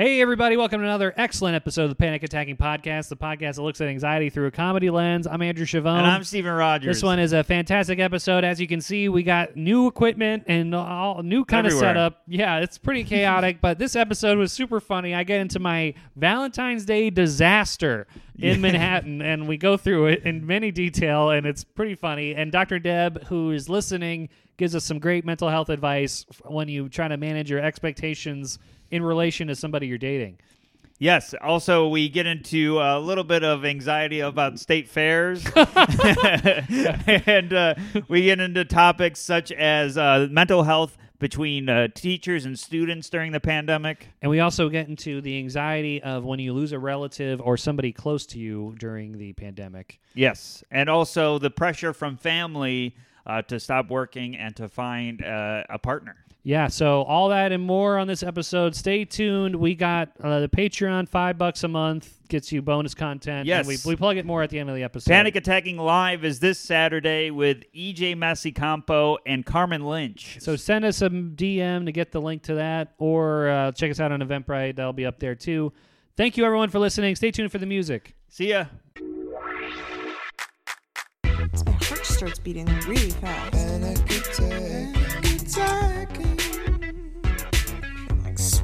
Hey, everybody, welcome to another excellent episode of the Panic Attacking Podcast, the podcast that looks at anxiety through a comedy lens. I'm Andrew Chavone. And I'm Stephen Rogers. This one is a fantastic episode. As you can see, we got new equipment and all new kind of setup. Yeah, it's pretty chaotic, but this episode was super funny. I get into my Valentine's Day disaster in Manhattan, and we go through it in many detail, and it's pretty funny. And Dr. Deb, who is listening, gives us some great mental health advice when you try to manage your expectations in relation to somebody you're dating. Yes. Also, we get into a little bit of anxiety about state fairs, and uh, we get into topics such as uh, mental health between uh, teachers and students during the pandemic. And we also get into the anxiety of when you lose a relative or somebody close to you during the pandemic. Yes, and also the pressure from family uh, to stop working and to find uh, a partner. Yeah, so all that and more on this episode. Stay tuned. We got uh, the Patreon, five bucks a month, gets you bonus content. Yes. and we, we plug it more at the end of the episode. Panic Attacking Live is this Saturday with EJ Massicampo and Carmen Lynch. So send us a DM to get the link to that, or uh, check us out on Eventbrite. That'll be up there too. Thank you, everyone, for listening. Stay tuned for the music. see ya. My heart starts beating really fast.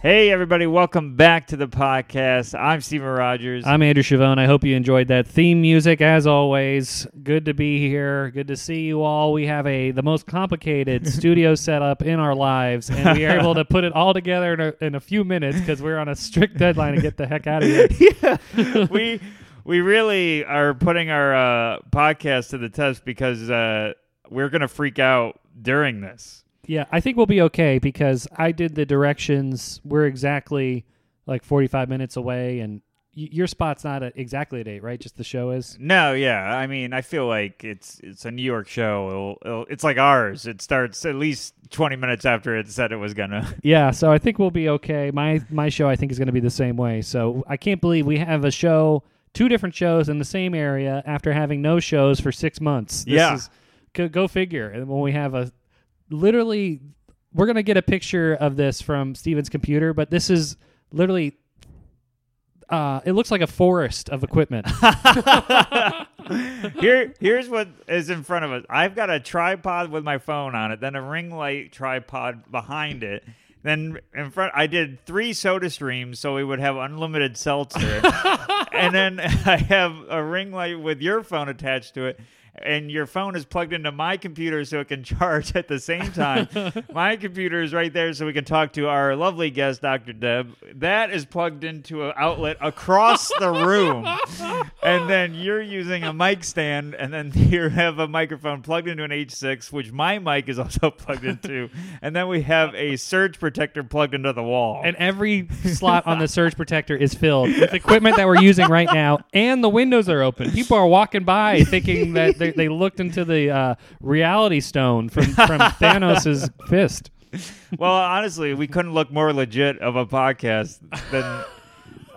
Hey, everybody, welcome back to the podcast. I'm Steven Rogers. I'm Andrew Chavone. I hope you enjoyed that theme music as always. Good to be here. Good to see you all. We have a the most complicated studio setup in our lives, and we are able to put it all together in a, in a few minutes because we're on a strict deadline to get the heck out of here. yeah, we we really are putting our uh, podcast to the test because uh, we're gonna freak out during this. Yeah, I think we'll be okay because I did the directions. We're exactly like 45 minutes away, and y- your spot's not at exactly at eight, right? Just the show is. No, yeah, I mean, I feel like it's it's a New York show. It'll, it'll, it's like ours. It starts at least twenty minutes after it said it was gonna. Yeah, so I think we'll be okay. My my show I think is going to be the same way. So I can't believe we have a show, two different shows in the same area after having no shows for six months. This Yeah. is, go, go figure. And when we have a, literally, we're gonna get a picture of this from Steven's computer, but this is literally. Uh, it looks like a forest of equipment. Here, here's what is in front of us. I've got a tripod with my phone on it, then a ring light tripod behind it. Then in front, I did three Soda Streams so we would have unlimited seltzer, and then I have a ring light with your phone attached to it. And your phone is plugged into my computer so it can charge at the same time. my computer is right there so we can talk to our lovely guest, Dr. Deb. That is plugged into an outlet across the room and then you're using a mic stand, and then you have a microphone plugged into an H6, which my mic is also plugged into, and then we have a surge protector plugged into the wall. and every slot on the surge protector is filled with equipment that we're using right now, and the windows are open. People are walking by thinking that they, they looked into the uh, reality stone from, from Thanos' fist. well, honestly, we couldn't look more legit of a podcast than.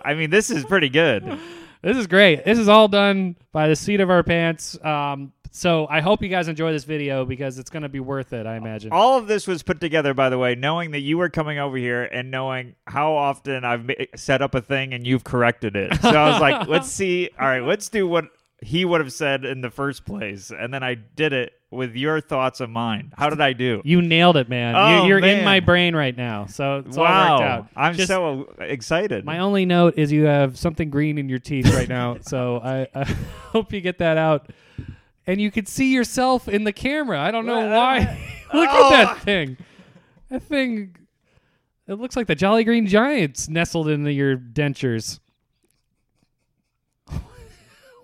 I mean, this is pretty good. This is great. This is all done by the seat of our pants. Um, so I hope you guys enjoy this video because it's going to be worth it, I imagine. All of this was put together, by the way, knowing that you were coming over here and knowing how often I've set up a thing and you've corrected it. So I was like, let's see. All right, let's do what he would have said in the first place. And then I did it with your thoughts of mine. How did I do? You nailed it, man. Oh, you, you're in my brain right now. So it's all worked wow. out. I'm Just- so excited. My only note is you have something green in your teeth right now, so I, I hope you get that out. And you can see yourself in the camera. I don't know why. Look Oh. at that oh. thing. That thing. It looks like the Jolly Green Giants nestled into your dentures.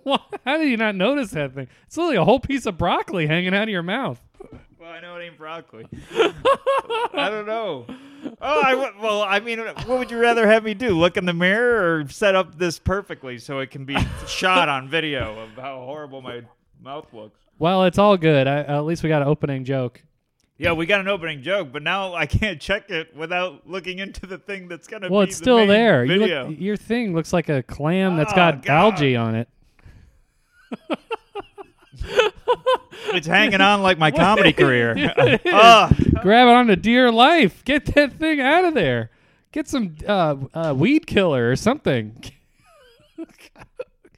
Well, How did you not notice that thing? It's literally a whole piece of broccoli hanging out of your mouth. well, I know it ain't broccoli. I don't know. Oh, I w- well, I mean, what would you rather have me do? Look in the mirror or set up this perfectly so it can be shot on video of how horrible my mouth looks? Well, it's all good. I, at least we got an opening joke. Yeah, we got an opening joke, but now I can't check it without looking into the thing that's gonna. Well, be it's the still there. You Video. look, your thing looks like a clam that's Oh, got God. algae on it. It's hanging on like my comedy career. It is. Ah, Grab it on to dear life. Get that thing out of there. Get some uh, uh, weed killer or something.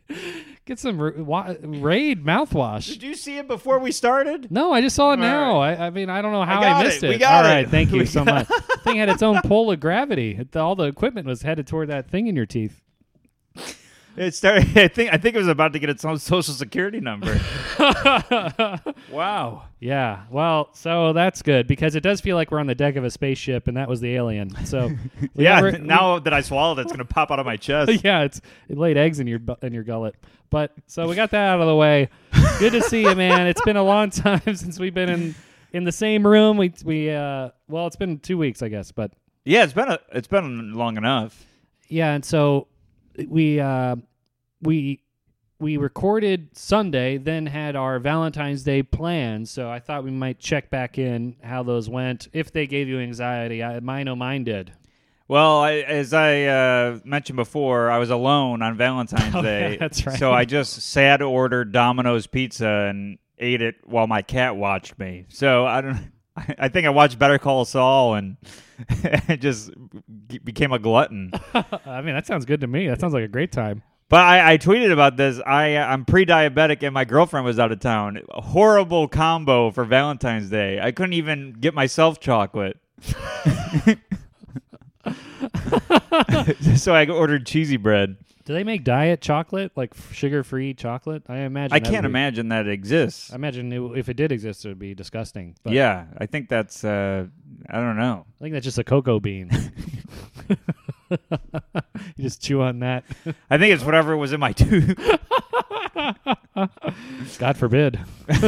Get some r- wa- Raid mouthwash. did you see it before we started? No, I just saw it All now. I, I mean, I don't know how I, got missed it. it. We got All it. right, thank you We so much. thing had its own pull of gravity. It- all the equipment was headed toward that thing in your teeth. It started. I think. I think it was about to get its own social security number. wow. Yeah, well, so that's good because it does feel like we're on the deck of a spaceship, and that was the alien. So Yeah. never- now that I swallowed, it, it's gonna pop out of my chest. yeah, it's it laid eggs in your in your gullet. But so we got that out of the way. Good to see you, man. It's been a long time since we've been in in the same room. We we uh well, it's been two weeks, I guess, but Yeah, it's been a. It's been long enough. yeah, and so we uh we we recorded Sunday, then had our Valentine's Day plans. So I thought we might check back in how those went. If they gave you anxiety, I, mine, oh, mine did. Well, I, as I uh, mentioned before, I was alone on Valentine's Oh, Day. yeah, that's right. So I just sad ordered Domino's pizza and ate it while my cat watched me. So I don't. I think I watched Better Call Saul and just became a glutton. I mean, that sounds good to me. That sounds like a great time. But I, I tweeted about this. I I'm pre-diabetic and my girlfriend was out of town. A horrible combo for Valentine's Day. I couldn't even get myself chocolate. so I ordered cheesy bread. Do they make diet chocolate, like sugar free chocolate? I imagine. I can't be- imagine that exists. I imagine it, if it did exist, it would be disgusting. But yeah, I think that's. Uh, I don't know. I think that's just a cocoa bean. you just chew on that. I think it's whatever was in my tooth. God forbid.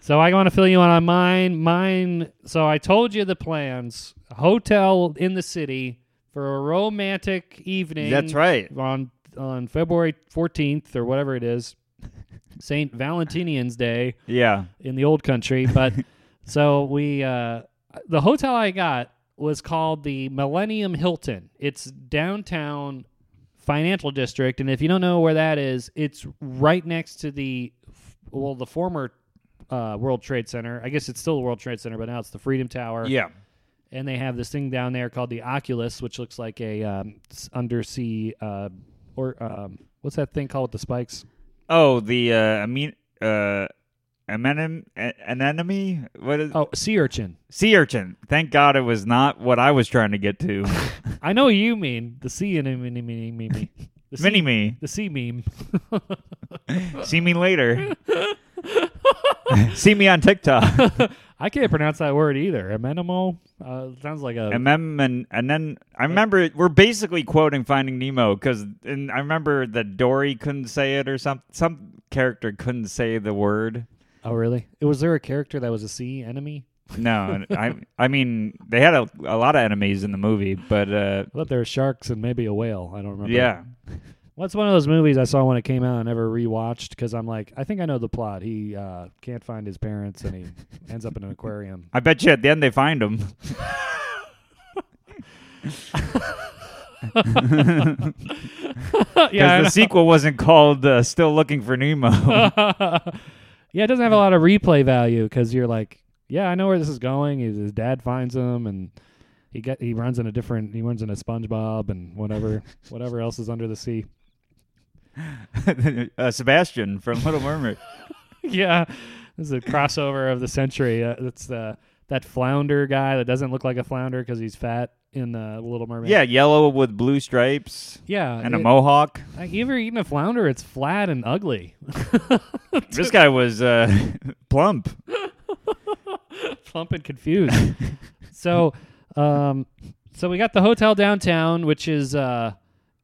so I want to fill you in on mine. Mine. So I told you the plans. Hotel in the city for a romantic evening. That's right. On on February fourteenth or whatever it is, Saint Valentinian's Day Yeah. in the old country. But so we, uh, the hotel I got was called the Millennium Hilton. It's downtown financial district, and if you don't know where that is, it's right next to the well, the former uh, World Trade Center. I guess it's still the World Trade Center, but now it's the Freedom Tower. Yeah. and they have this thing down there called the Oculus, which looks like a um, undersea uh, or um, what's that thing called with the spikes? Oh, the uh, mean. uh, anenem- a- anemone. What is Oh, sea urchin. sea urchin? Thank God it was not what I was trying to get to. I know you mean. The sea and mini mini mini. The sea- Mini me. The sea meme. See me later. See me on TikTok. I can't pronounce that word either. Amenamo uh, sounds like a. then and, and then I remember we're basically quoting Finding Nemo because I remember that Dory couldn't say it or some some character couldn't say the word. Oh, really? Was there a character that was a sea enemy? No, I I mean they had a, a lot of enemies in the movie, but uh, I thought there were sharks and maybe a whale. I don't remember. yeah, What's one of those movies I saw when it came out and never rewatched because I'm like, I think I know the plot. He uh, can't find his parents and he ends up in an aquarium. I bet you at the end they find him. yeah, the sequel wasn't called uh, "Still Looking for Nemo." Yeah, it doesn't have a lot of replay value because you're like, yeah, I know where this is going. His, his dad finds him and he get he runs in a different he runs in a SpongeBob and whatever whatever else is under the sea. uh, Sebastian from Little Mermaid. yeah, this is a crossover of the century. Uh, it's the that flounder guy that doesn't look like a flounder because he's fat in the Little Mermaid. Yeah, yellow with blue stripes yeah. and a mohawk. Like, you ever eaten a flounder? It's flat and ugly. This guy was uh, plump. Plump and confused. so, um, so we got the hotel downtown, which is, uh,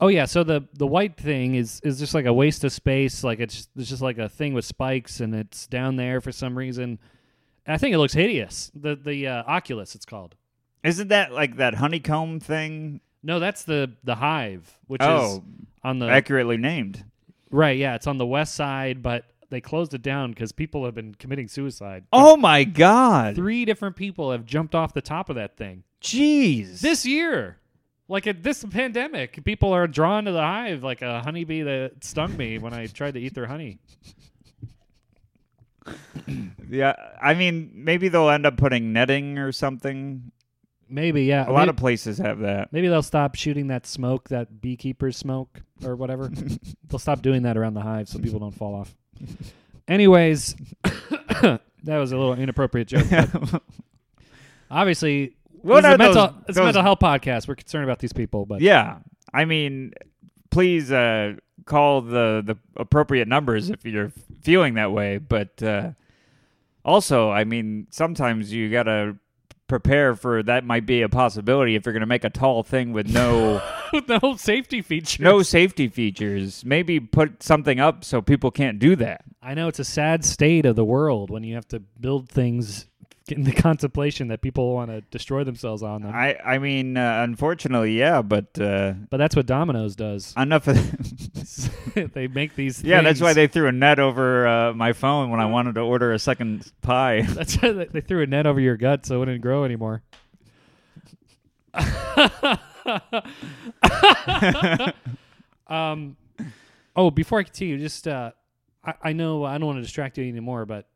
oh yeah. So the the white thing is is just like a waste of space. Like it's it's just like a thing with spikes, and it's down there for some reason. I think it looks hideous. The the uh, Oculus, it's called. Isn't that like that honeycomb thing? No, that's the the Hive, which is Oh, on the accurately named. Right, yeah, it's on the west side, but they closed it down because people have been committing suicide. Oh my god. Three different people have jumped off the top of that thing Jeez. this year. Like at this pandemic, people are drawn to the hive like a honeybee that stung me when I tried to eat their honey. Yeah, I mean, maybe they'll end up putting netting or something. Maybe, yeah. A lot maybe, of places have that. maybe they'll stop shooting that smoke, that beekeepers smoke or whatever. they'll stop doing that around the hive so people don't fall off. Anyways, that was a little inappropriate joke. obviously, What are a mental, those- it's a mental health podcast. We're concerned about these people, but Yeah, I mean, please uh, call the the appropriate numbers if you're feeling that way. But uh, also, I mean, sometimes you gotta prepare for that might be a possibility if you're gonna make a tall thing with no no safety features. no safety features. Maybe put something up so people can't do that. I know it's a sad state of the world when you have to build things in the contemplation that people want to destroy themselves on them. I I mean, uh, unfortunately, yeah, but uh, but that's what Domino's does. enough of. they make these. yeah, that's why they threw a net over uh, my phone when I wanted to order a second pie. That's why they- they threw a net over your gut so it wouldn't grow anymore. um, oh, before I continue, just uh, I, I know I don't want to distract you anymore, but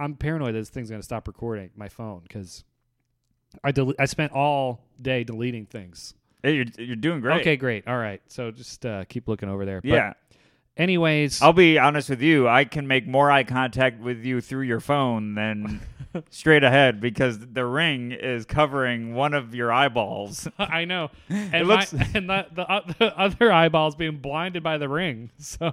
I'm paranoid that this thing's going to stop recording my phone because I del- I spent all day deleting things. Hey, you're you're doing great. Okay, great. All right, so just uh, keep looking over there. But Yeah. Anyways, I'll be honest with you. I can make more eye contact with you through your phone than straight ahead because the ring is covering one of your eyeballs. I know, and looks- my, and the, the, o- the other eyeball's being blinded by the ring. So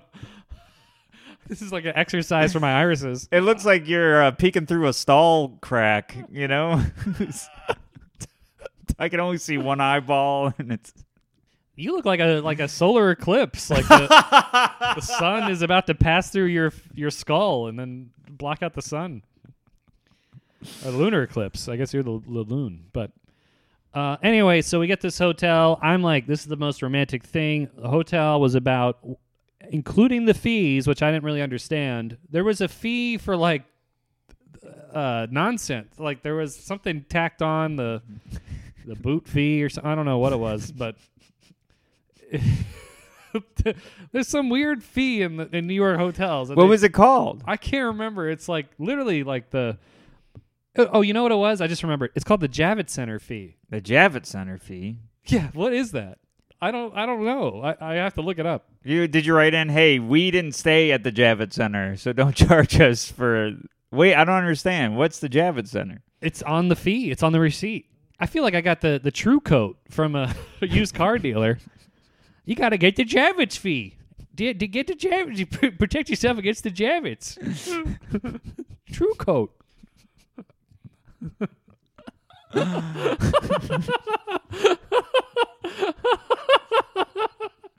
this is like an exercise for my irises. It looks like you're uh, peeking through a stall crack, you know? I can only see one eyeball and it's You look like a like a solar eclipse. Like the, the sun is about to pass through your your skull and then block out the sun. A lunar eclipse. I guess you're the, the loon. But uh, anyway, so we get this hotel. I'm like, this is the most romantic thing. The hotel was about, including the fees, which I didn't really understand. There was a fee for like uh, nonsense. Like there was something tacked on the the boot fee or something. I don't know what it was, but there's some weird fee in the, in New York hotels. What was it called? I can't remember. It's like literally like the. Oh, oh, you know what it was? I just remembered. It's called the Javits Center fee. The Javits Center fee. Yeah, what is that? I don't. I don't know. I, I have to look it up. You did you write in, "Hey, we didn't stay at the Javits Center, so don't charge us for Wait, I don't understand. What's the Javits Center? It's on the fee. It's on the receipt. I feel like I got the the TruCoat from a, used car dealer. You got to get the Javits fee. Did to get the Javits, you pr- protect yourself against the Javits. TruCoat.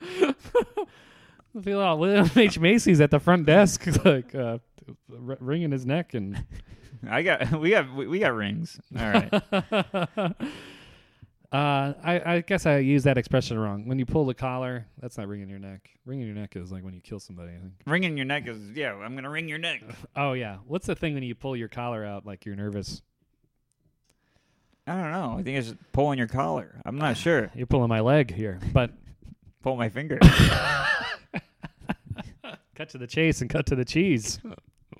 I feel like William H Macy's at the front desk, like uh, r- wringing his neck and. I got we got we we got rings. All right. uh, I, I guess I used that expression wrong. When you pull the collar, that's not wringing your neck. Wringing your neck is like when you kill somebody. I think. Wringing your neck is yeah. I'm gonna wring your neck. Oh yeah. What's the thing when you pull your collar out like you're nervous? I don't know. I think it's pulling your collar. I'm not sure. You're pulling my leg here, but Pull my finger. cut to the chase and cut to the cheese.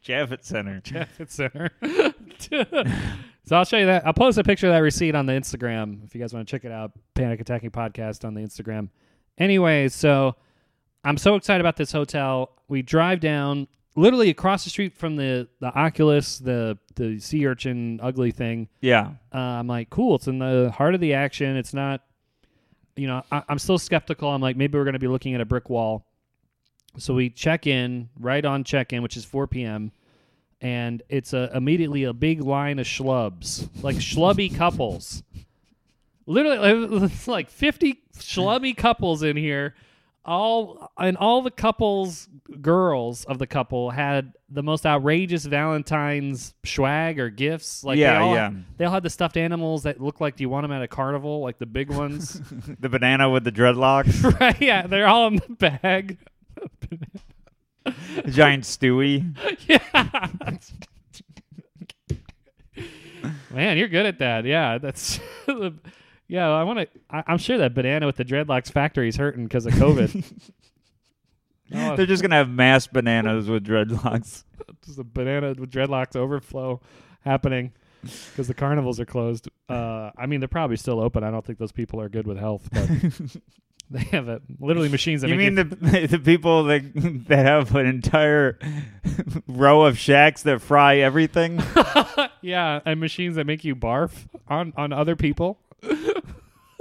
Javits Center. Javits Center. so I'll show you that. I'll post a picture of that receipt on the Instagram if you guys want to check it out. Panic Attacking Podcast on the Instagram. Anyway, so I'm so excited about this hotel. We drive down literally across the street from the the Oculus, the the sea urchin ugly thing. Yeah. Uh, I'm like, cool. It's in the heart of the action. It's not, you know, I, I'm still skeptical. I'm like, maybe we're going to be looking at a brick wall. So we check in right on check in, which is 4 p.m. And it's a, immediately a big line of schlubs, like schlubby couples. Literally, it's like 50 schlubby couples in here. All and all the couples, girls of the couple had the most outrageous Valentine's swag or gifts. Like Yeah, they all, yeah. they all had the stuffed animals that look like do you want them at a carnival, like the big ones. the banana with the dreadlocks. right? Yeah, they're all in the bag. Giant Stewie. yeah. Man, you're good at that. Yeah, that's. Yeah, I want to. I'm sure that banana with the dreadlocks factory is hurting because of COVID. Oh, They're just gonna have mass bananas with dreadlocks. just a banana with dreadlocks overflow happening because the carnivals are closed. Uh, I mean, they're probably still open. I don't think those people are good with health, but they have a, literally machines that You make mean the the people that that have an entire row of shacks that fry everything? yeah, and machines that make you barf on on other people.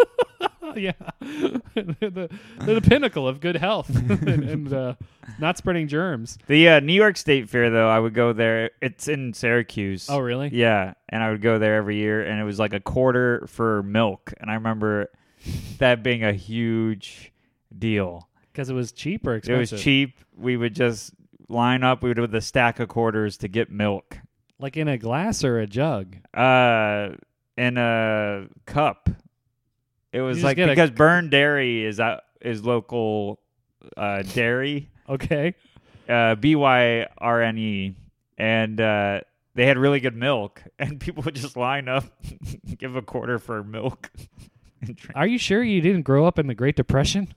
yeah, they're the, they're the pinnacle of good health and, and uh, not spreading germs. The uh, New York State Fair, though, I would go there. It's in Syracuse. Oh, really? Yeah, and I would go there every year, and it was like a quarter for milk, and I remember that being a huge deal. Because it was cheap or It was cheap. We would just line up. We would with a stack of quarters to get milk. like in a glass or a jug. Uh, in a cup. It was just like get a- because Byrne Dairy is uh, is local uh, dairy. Okay. uh, B Y R N E, and uh, they had really good milk, and people would just line up, give a quarter for milk. and drink. Are you sure you didn't grow up in the Great Depression?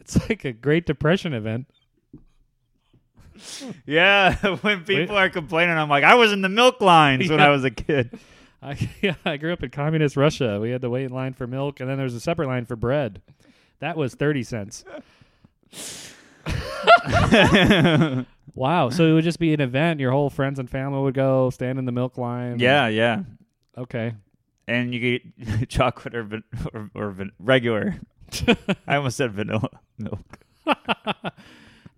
It's like a Great Depression event. Yeah, when people are complaining, I'm like, I was in the milk lines when I was a kid. I, yeah, I grew up in communist Russia. We had to wait in line for milk, and then there was a separate line for bread. That was thirty cents. Wow. So it would just be an event. Your whole friends and family would go stand in the milk line. yeah, yeah, Okay. and you get chocolate or van- or, or van- regular. I almost said vanilla milk.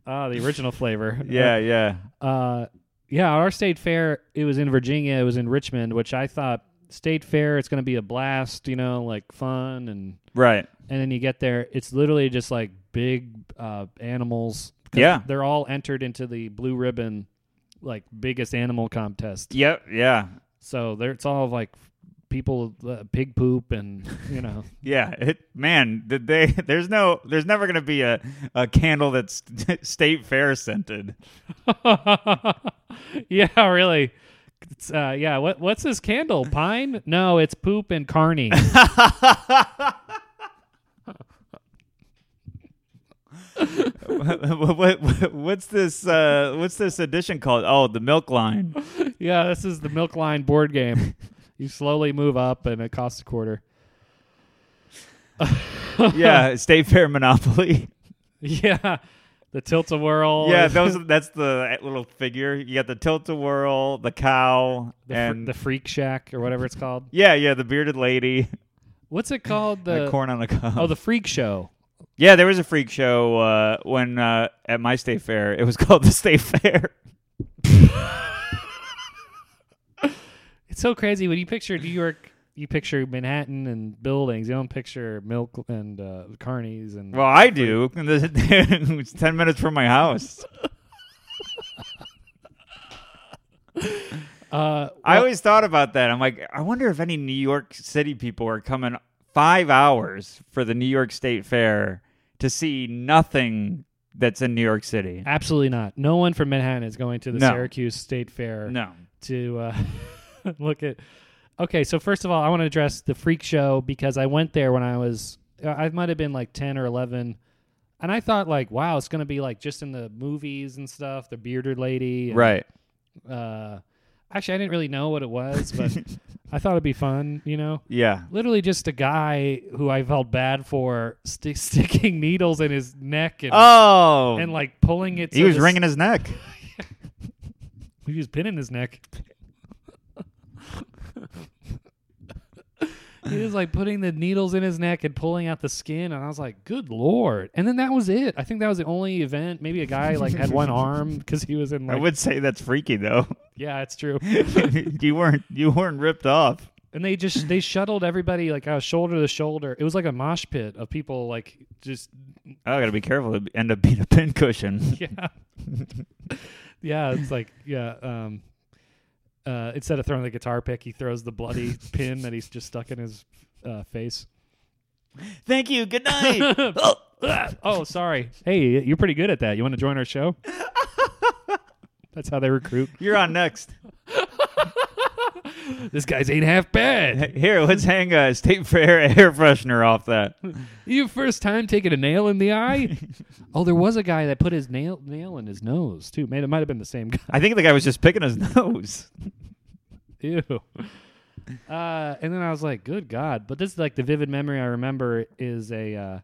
Ah, the original flavor. Yeah, yeah. Uh, yeah. Our state fair. It was in Virginia. It was in Richmond, which I thought state fair. It's going to be a blast. You know, like fun and Right. and then you get there. It's literally just like big uh, animals. Yeah. They're all entered into the blue ribbon, like biggest animal contest. Yep. Yeah. So there, it's all like people uh, pig poop and you know Yeah, it man, did they there's no there's never going to be a a candle that's state fair scented. yeah really it's, uh, yeah what what's this candle pine no it's poop and carney what, what, what's this uh what's this edition called? Oh, the milk line. yeah this is the milk line board game you slowly move up and it costs a quarter Yeah, state fair monopoly. yeah the tilt-a-whirl yeah, those that's the little figure. You got the tilt-a-whirl, the cow, the, fr- and the freak shack or whatever it's called yeah, yeah, the bearded lady, what's it called the, the corn on the cob. oh the freak show yeah, there was a freak show uh, when uh, at my state fair. It was called the state fair. It's so crazy when you picture New York. You picture Manhattan and buildings. You don't picture milk and uh, carnies and. Well, I do. it's ten minutes from my house. uh, I always thought about that. I'm like, I wonder if any New York City people are coming five hours for the New York State Fair to see nothing that's in New York City. absolutely not. No one from Manhattan is going to the No. Syracuse State Fair No. to uh, look at. Okay, so first of all, I want to address the freak show because I went there when I was. I might have been like ten or eleven. And I thought, like, wow, it's going to be like just in the movies and stuff, the bearded lady. and, Right. Uh, actually, I didn't really know what it was, but I thought it'd be fun, you know? Yeah. literally just a guy who I felt bad for sti sticking needles in his neck and Oh. and like pulling it. he was wringing his neck. He was pinning his neck. He was like putting the needles in his neck and pulling out the skin, and I was like, "Good lord!" And then that was it. I think that was the only event. Maybe a guy like had one arm because he was in like I would say that's freaky though. Yeah, it's true. you weren't you weren't ripped off. And they just they shuttled everybody like uh, shoulder to shoulder. It was like a mosh pit of people like just Oh, I gotta be careful. It'd end up being a pincushion. yeah yeah it's like yeah um uh instead of throwing the guitar pick he throws the bloody pin that he's just stuck in his uh face Thank you. Good night. Ugh. oh, sorry. Hey, you're pretty good at that. You want to join our show? That's how they recruit. You're on next. This guy's ain't half bad. Here, let's hang a state fair air freshener off that. You first time taking a nail in the eye? oh, there was a guy that put his nail nail in his nose too. Man, it might have been the same guy. I think the guy was just picking his nose. Ew. Uh, and then I was like, "Good God!" But this is like the vivid memory I remember is a uh,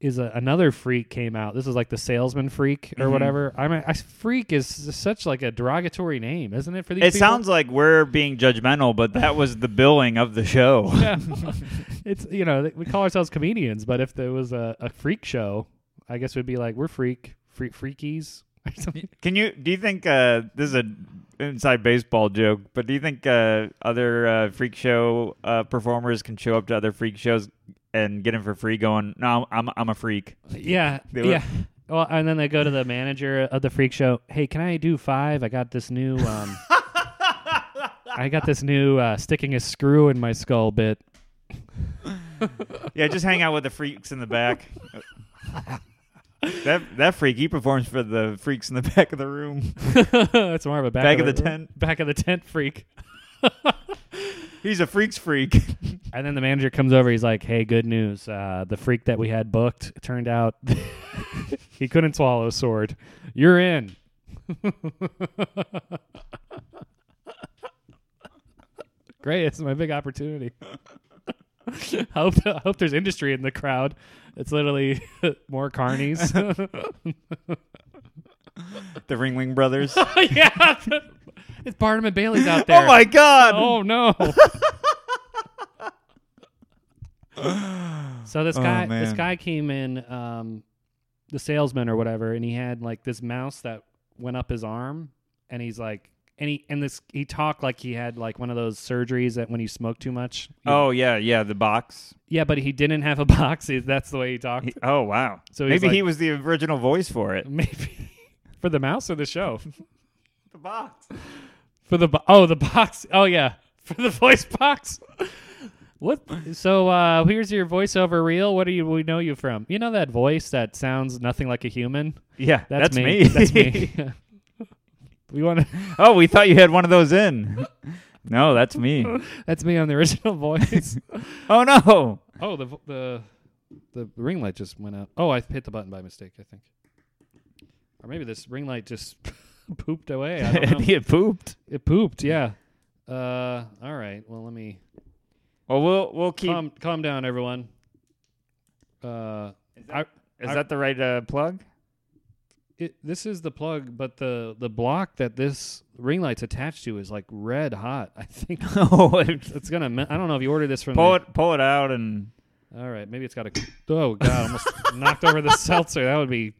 is a, another freak came out. This is like the salesman freak or Mhm. whatever. I mean, I, freak is such like a derogatory name, isn't it? For these It people? sounds like we're being judgmental, but that was the billing of the show. yeah. it's you know we call ourselves comedians, but if there was a, a freak show, I guess we'd be like we're freak freak freakies. Can you? Do you think uh, this is a inside baseball joke? But do you think uh, other uh, freak show uh, performers can show up to other freak shows and get him for free? Going, no, I'm I'm a freak. yeah, were- yeah. Well, and then they go to the manager of the freak show. Hey, can I do five? I got this new. Um, I got this new uh, sticking a screw in my skull bit. Yeah, just hang out with the freaks in the back. that that freak he performs for the freaks in the back of the room. That's more of a back, Back of the tent. Back of the tent freak. He's a freaks freak. And then the manager comes over. He's like, "Hey, good news. Uh, the freak that we had booked turned out he couldn't swallow a sword. You're in." Great! It's my big opportunity. I hope I hope there's industry in the crowd. It's literally more carnies. The Ringling Brothers. yeah, it's Barnum and Bailey's out there. Oh my God! Oh no. so this Oh, guy this guy came in um the salesman or whatever and he had like this mouse that went up his arm and he's like and he and this he talked like he had like one of those surgeries that when you smoke too much. Oh yeah, yeah. The box. yeah, but he didn't have a box. That's the way he talked. He- oh wow. So maybe he was the original voice for it. Maybe for the mouse or the show. The box. For the bo- oh the box oh yeah for the voice box. What? So uh here's your voiceover reel. What do you we know you from? You know that voice that sounds nothing like a human. Yeah, That's, that's, me. That's me. we want to. oh, we thought you had one of those in. no, that's me. That's me on the original voice. Oh no. oh the the the ring light just went out. Oh, I hit the button by mistake. I think. Or maybe this ring light just pooped away. I don't know. he pooped. it pooped. Yeah. Uh. All right. Well, let me Well, we'll we'll keep. calm calm down, everyone. Uh. I, is I- that the right uh, plug? it, this is the plug, but the the block that this ring light's attached to is like red hot. I think oh, it's gonna. Me- I don't know if you ordered this from. pull the- it pull it out and All right, maybe it's got a. Oh God! Almost knocked over the seltzer. That would be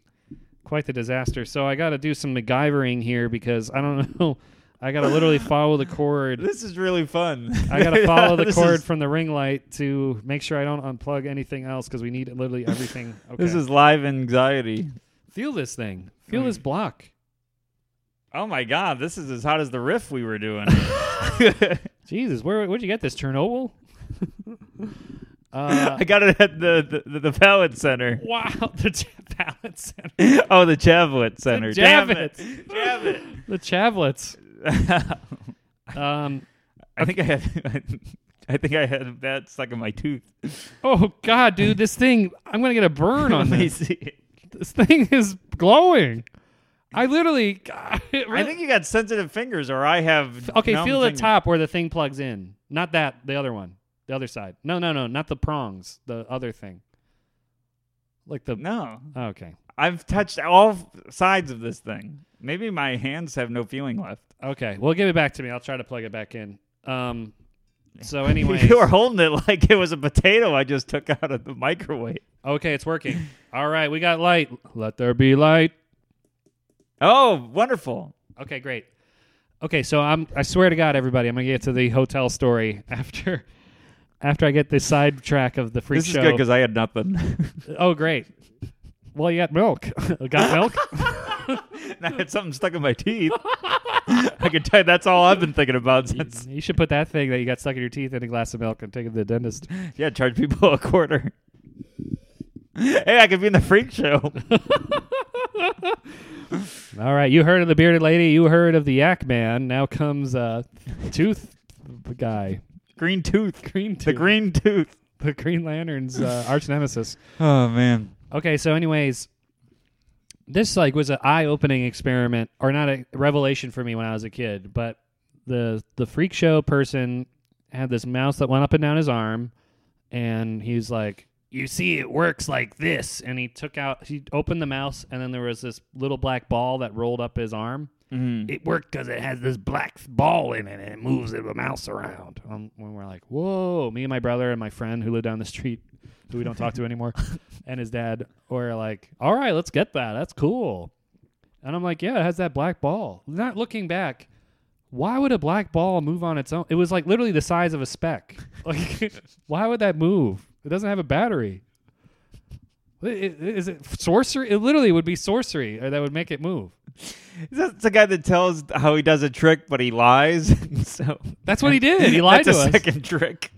quite the disaster. So I got to do some MacGyvering here because I don't know. I got to literally follow the cord. this is really fun. I got to follow the cord is- from the ring light to make sure I don't unplug anything else because we need literally everything. Okay. This is live anxiety. feel this thing. Feel this block. Oh my god, this is as hot as the riff we were doing. Jesus, where where'd you get this Chernobyl? Uh, I got it at the the, the Pallet Center. wow, the Ch- balance center. Oh, the Chavlet Center. It. Javits. Damn it. the Chavlets. Um, I think I had I think I had that stuck in my tooth. oh God, dude, this thing! I'm gonna get a burn on Let this. This thing is glowing. I literally. God, it I think you got sensitive fingers, or I have. Okay, feel the top where the thing plugs in. Not that, the other one, the other side. No, no, no, not the prongs. The other thing. Like the. No, Okay. I've touched all sides of this thing. Maybe my hands have no feeling left. Okay. Well, give it back to me. I'll try to plug it back in. Um. So anyway. you were holding it like it was a potato I just took out of the microwave. Okay, it's working. All right, we got light. Let there be light. Oh, wonderful! Okay, great. Okay, so I'm I swear to God, everybody, I'm gonna get to the hotel story after after I get the sidetrack of the freak This is good because I had nothing. oh, great. Well, you got milk. got milk? I had something stuck in my teeth. I can tell you that's all I've been thinking about since. you should put that thing that you got stuck in your teeth in a glass of milk and take it to the dentist. Yeah, charge people a quarter. hey, I could be in the freak show. All right, you heard of the bearded lady. You heard of the yak man. Now comes uh, tooth guy, green tooth. green tooth, The green tooth. the Green Lantern's uh, arch nemesis. Oh man. Okay, so anyways, this like was an eye-opening experiment, or not a revelation for me when I was a kid. But the the freak show person had this mouse that went up and down his arm, and he's like, "You see, it works like this." And he took out, he opened the mouse, and then there was this little black ball that rolled up his arm. Mm-hmm. It worked because it has this black ball in it, and it moves the mouse around. Um, when we're like, "Whoa!" Me and my brother and my friend who lived down the street, who we don't talk to anymore, and his dad were like, "All right, let's get that. That's cool." And I'm like, "Yeah, it has that black ball." Not looking back, why would a black ball move on its own? It was like literally the size of a speck. Like, why would that move? It doesn't have a battery. Is it sorcery? It literally would be sorcery, or that would make it move. That's the guy that tells how he does a trick, but he lies. so That's what he did. He lied that's to a us. second trick.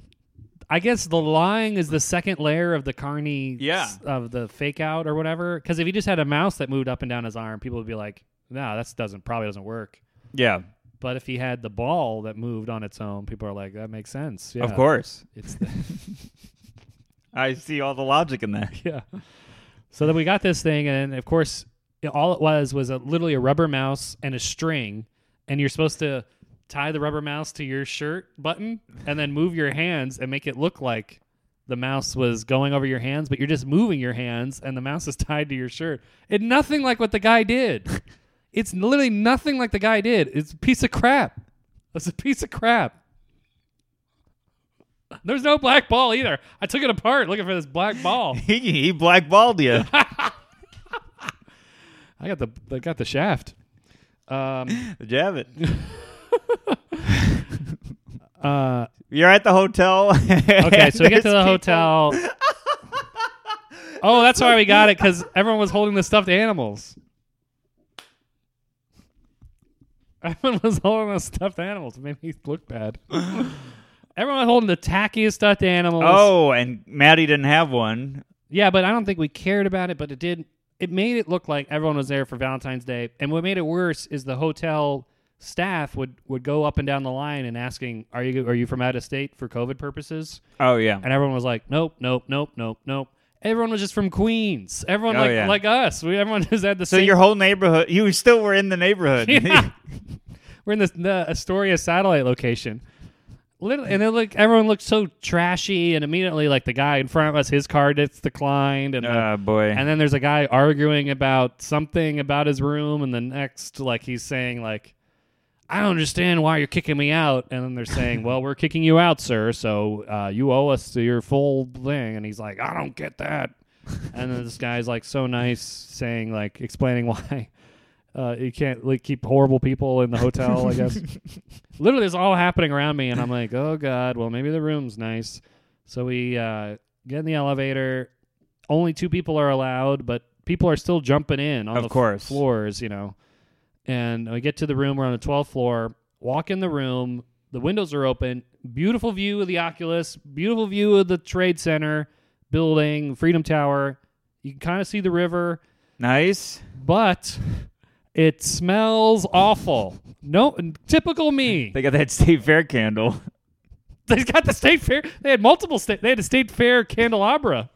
I guess the lying is the second layer of the carny Yeah. of the fake out or whatever. Because if he just had a mouse that moved up and down his arm, people would be like, "No, that doesn't probably doesn't work." Yeah, But if he had the ball that moved on its own, people are like, "That makes sense." Yeah, of course. it's the, I see all the logic in that. yeah. So then we got this thing, and of course, it- all it was was a, literally a rubber mouse and a string, and you're supposed to tie the rubber mouse to your shirt button and then move your hands and make it look like the mouse was going over your hands, but you're just moving your hands and the mouse is tied to your shirt. It's nothing like what the guy did. It's literally nothing like the guy did. It's a piece of crap. It's a piece of crap. There's no black ball either. I took it apart looking for this black ball. He, he blackballed you. I got the I got the shaft. Um, Jab it. uh, You're at the hotel. okay, so we get to the hotel. Oh, that's why we got it because everyone was holding the stuffed animals. Everyone was holding the stuffed animals. It made me look bad. Everyone was holding the tackiest stuffed animals. Oh, and Maddie didn't have one. Yeah, but I don't think we cared about it. But it did. It made it look like everyone was there for Valentine's Day. And what made it worse is the hotel staff would would go up and down the line and asking, "Are you are you from out of state for COVID purposes?" Oh yeah. And everyone was like, "Nope, nope, nope, nope, nope." Everyone was just from Queens. Everyone Oh, like yeah. like us. We everyone just had the same. So same. your whole neighborhood, you still were in the neighborhood. Yeah. We're in this the Astoria satellite location. Literally, and it look everyone looked so trashy, and immediately like the guy in front of us, his card gets declined, and the- oh boy. and then there's a guy arguing about something about his room, and the next, like, he's saying, like, I don't understand why you're kicking me out. And then they're saying, well, we're kicking you out, sir, so uh, you owe us your full thing. And he's like, I don't get that. and then this guy's, like, so nice, saying, like, explaining why. Uh, you can't like keep horrible people in the hotel. I guess literally, it's all happening around me, and I'm like, oh god. Well, maybe the room's nice. So we uh, get in the elevator. Only two people are allowed, but people are still jumping in on Of the course. floors, you know. And we get to the room. We're on the 12th floor. Walk in the room. The windows are open. Beautiful view of the Oculus. Beautiful view of the Trade Center building, Freedom Tower. You can kind of see the river, nice. but it smells awful. No, typical me. They got that state fair candle. They got the state fair. They had multiple state. They had a state fair candelabra.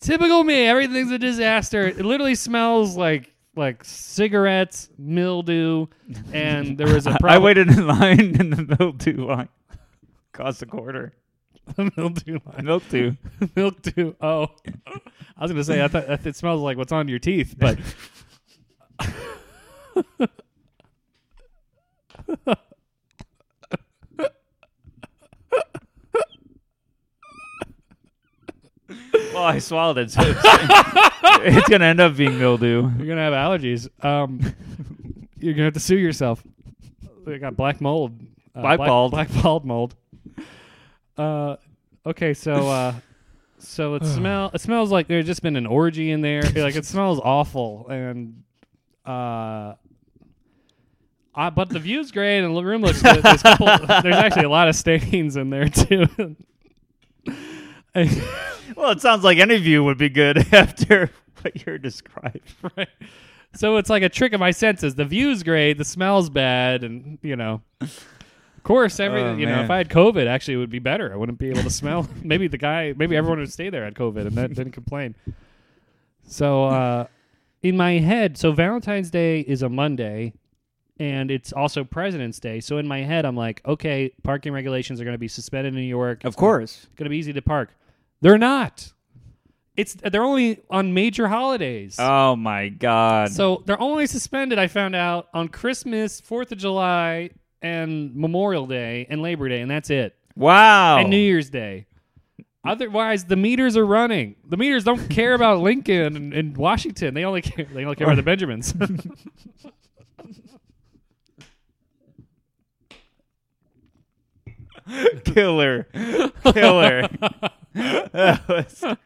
Typical me. Everything's a disaster. It literally smells like like cigarettes, mildew, and there was a I waited in line in the mildew line. Cost a quarter. Mildew. line. Mildew. mildew. Oh, I was gonna say I thought it smells like what's on your teeth, but Well, I swallowed it, so it's, it's gonna end up being mildew. you're gonna have allergies. Um, you're gonna have to sue yourself. They got black mold. Uh, Black bald. Black bald mold. Uh, okay, so uh, so it smell. It smells like there's just been an orgy in there. like it smells awful, and uh, Uh, but the view's great and the room looks good. There's, couple, there's actually a lot of stains in there too. Well, it sounds like any view would be good after what you're describing. right. So it's like a trick of my senses. The view's great, the smell's bad, and you know, of course, everything. Oh, you know, man. if I had COVID, actually, it would be better. I wouldn't be able to smell. maybe the guy, maybe everyone would stay there had COVID and then didn't complain. So, uh, in my head, so Valentine's Day is a Monday, and it's also President's Day. So in my head, I'm like, okay, parking regulations are going to be suspended in New York. Of course. Going to be easy to park. They're not. It's they're only on major holidays. Oh my God. So they're only suspended, I found out, on Christmas, 4th of July, and Memorial Day and Labor Day, and that's it. wow. And New Year's Day. Otherwise, the meters are running. The meters don't care about Lincoln and, and Washington. They only care, they only care about the Benjamins. Killer. Killer.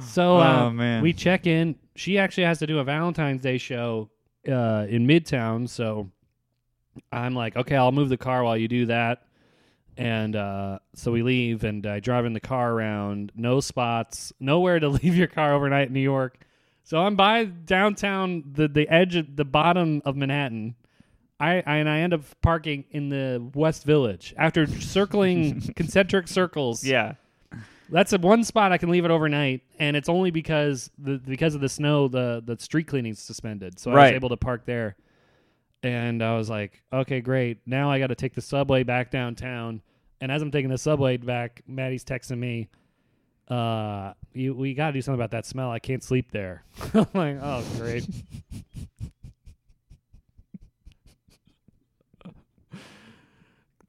So uh, Oh, man. we check in. She actually has to do a Valentine's Day show uh, in Midtown. So I'm like, okay, I'll move the car while you do that. And uh, so we leave, and I drive in the car around. No spots, nowhere to leave your car overnight in New York. So I'm by downtown, the the edge of the bottom of Manhattan. I, I and I end up parking in the West Village after circling concentric circles. yeah. That's a one spot I can leave it overnight, and it's only because the because of the snow, the the street cleaning's suspended, so I Right. was able to park there. And I was like, okay, great. Now I got to take the subway back downtown. And as I'm taking the subway back, Maddie's texting me, uh, you, we got to do something about that smell. I can't sleep there. I'm like, oh, great.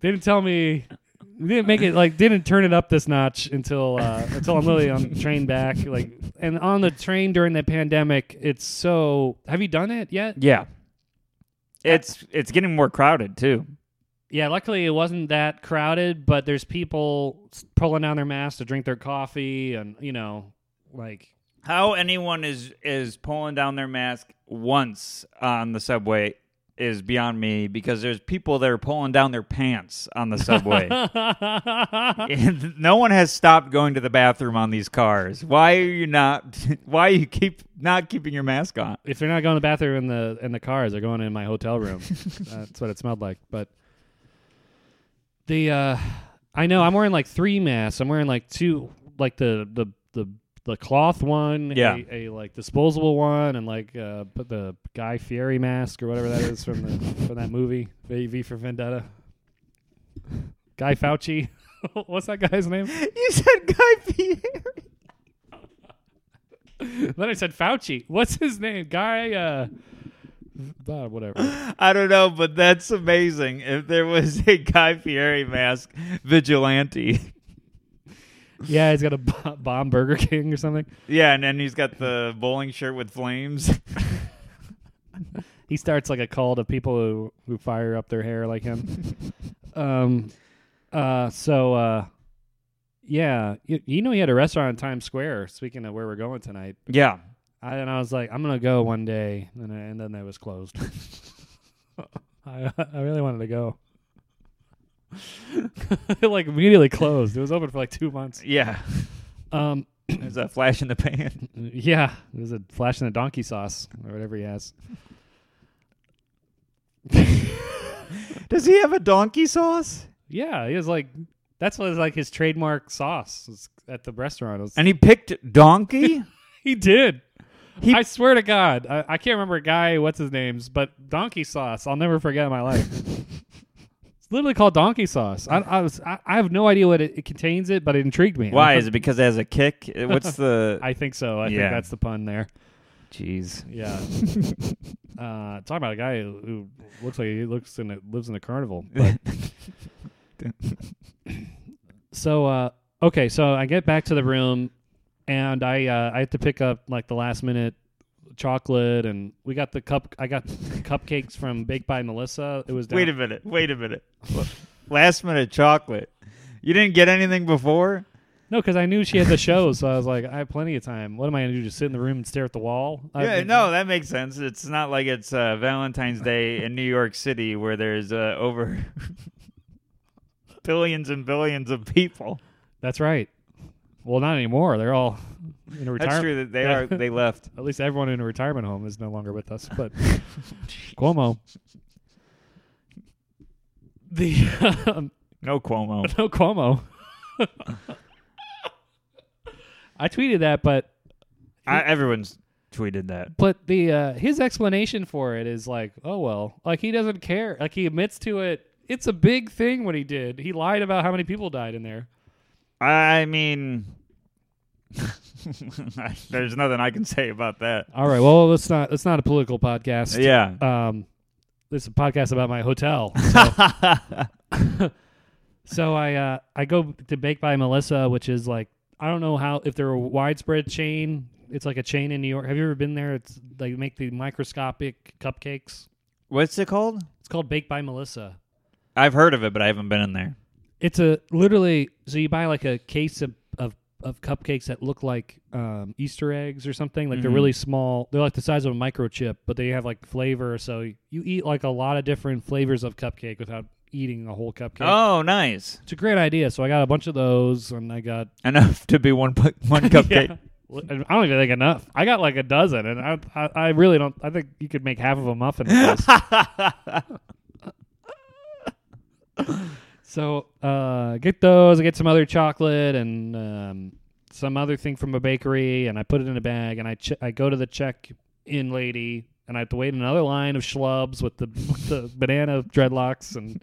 didn't tell me didn't make it like didn't turn it up this notch until uh until I'm really on the train back like and on the train during the pandemic it's so have you done it yet Yeah. It's it's getting more crowded too. yeah luckily it wasn't that crowded but there's people pulling down their masks to drink their coffee and you know like How anyone is is pulling down their mask once on the subway is beyond me because there's people that are pulling down their pants on the subway. And no one has stopped going to the bathroom on these cars. Why are you not why you keep not keeping your mask on? if they're not going to the bathroom in the in the cars, they're going in my hotel room. That's what it smelled like. But the uh I know I'm wearing like three masks. I'm wearing like two like the the the the cloth one, Yeah. a, a like disposable one, and like uh put the Guy Fieri mask or whatever that is from the from that movie, V V for Vendetta. Guy Fauci. What's that guy's name? You said Guy Fieri. then I said Fauci. What's his name? Guy uh, uh whatever. I don't know, but that's amazing. If there was a Guy Fieri mask vigilante. Yeah, he's got a bo- bomb Burger King or something. Yeah, and then he's got the bowling shirt with flames. He starts like a call to people who, who fire up their hair like him. um, uh, so uh, yeah, you, you know he had a restaurant in Times Square. Speaking of where we're going tonight, yeah. I, and I was like, I'm gonna go one day, and, I, and then it was closed. I I really wanted to go. it like immediately closed. It was open for like two months. Yeah. Um, There's a flash in the pan. yeah, it was a flash in the donkey sauce or whatever he has. Does he have a donkey sauce? Yeah, he was like that's what was like his trademark sauce was at the restaurant. Was- And he picked donkey? he did. He- I swear to God, I, I can't remember a guy. What's his name's? But donkey sauce. I'll never forget in my life. It's literally called donkey sauce. I, I was. I, I have no idea what it, it contains. It, but it intrigued me. Why? Is it because it has a kick? What's the. I think so. I Yeah. think that's the pun there. Jeez. Yeah. uh, talking about a guy who, who looks like he looks in a, lives in a carnival. But so uh, okay, so I get back to the room, and I uh, I have to pick up like the last minute chocolate, and we got the cup. I got cupcakes from Baked by Melissa. It was down, Wait a minute. Wait a minute. Last minute chocolate. You didn't get anything before? No, because I knew she had the show, so I was like, I have plenty of time. What am I gonna do? Just sit in the room and stare at the wall? I Yeah, no, that makes sense. It's not like it's uh, Valentine's Day in New York City where there's uh, over billions and billions of people. that's right. Well, not anymore. They're all in a retirement. That's true. That they are. They left. At least everyone in a retirement home is no longer with us. But Cuomo, the um, No Cuomo. no Cuomo. I tweeted that, but I, everyone's tweeted that. but the uh, his explanation for it is like, oh well, like he doesn't care. Like he admits to it. It's a big thing what he did. He lied about how many people died in there. I mean, there's nothing I can say about that. All right. Well, let's not. It's not a political podcast. Yeah. Um, this is a podcast about my hotel. So, so I uh, I go to Baked by Melissa, which is like I don't know how if they're a widespread chain. It's like a chain in New York. Have you ever been there? It's they make the microscopic cupcakes. What's it called? It's called Baked by Melissa. I've heard of it, but I haven't been in there. It's a literally so you buy like a case of of, cupcakes that look like um, Easter eggs or something. Like they're Mhm. really small. They're like the size of a microchip, but they have like flavor. So you eat like a lot of different flavors of cupcake without eating a whole cupcake. Oh, nice. It's a great idea. So I got a bunch of those, and I got Enough to be one one cupcake. Yeah. I don't even think enough. I got like a dozen, and I, I, I really don't. I think you could make half of a muffin. So uh, get those. I get some other chocolate and um, some other thing from a bakery, and I put it in a bag. And I ch- I go to the check in lady, and I have to wait in another line of schlubs with the with the banana dreadlocks and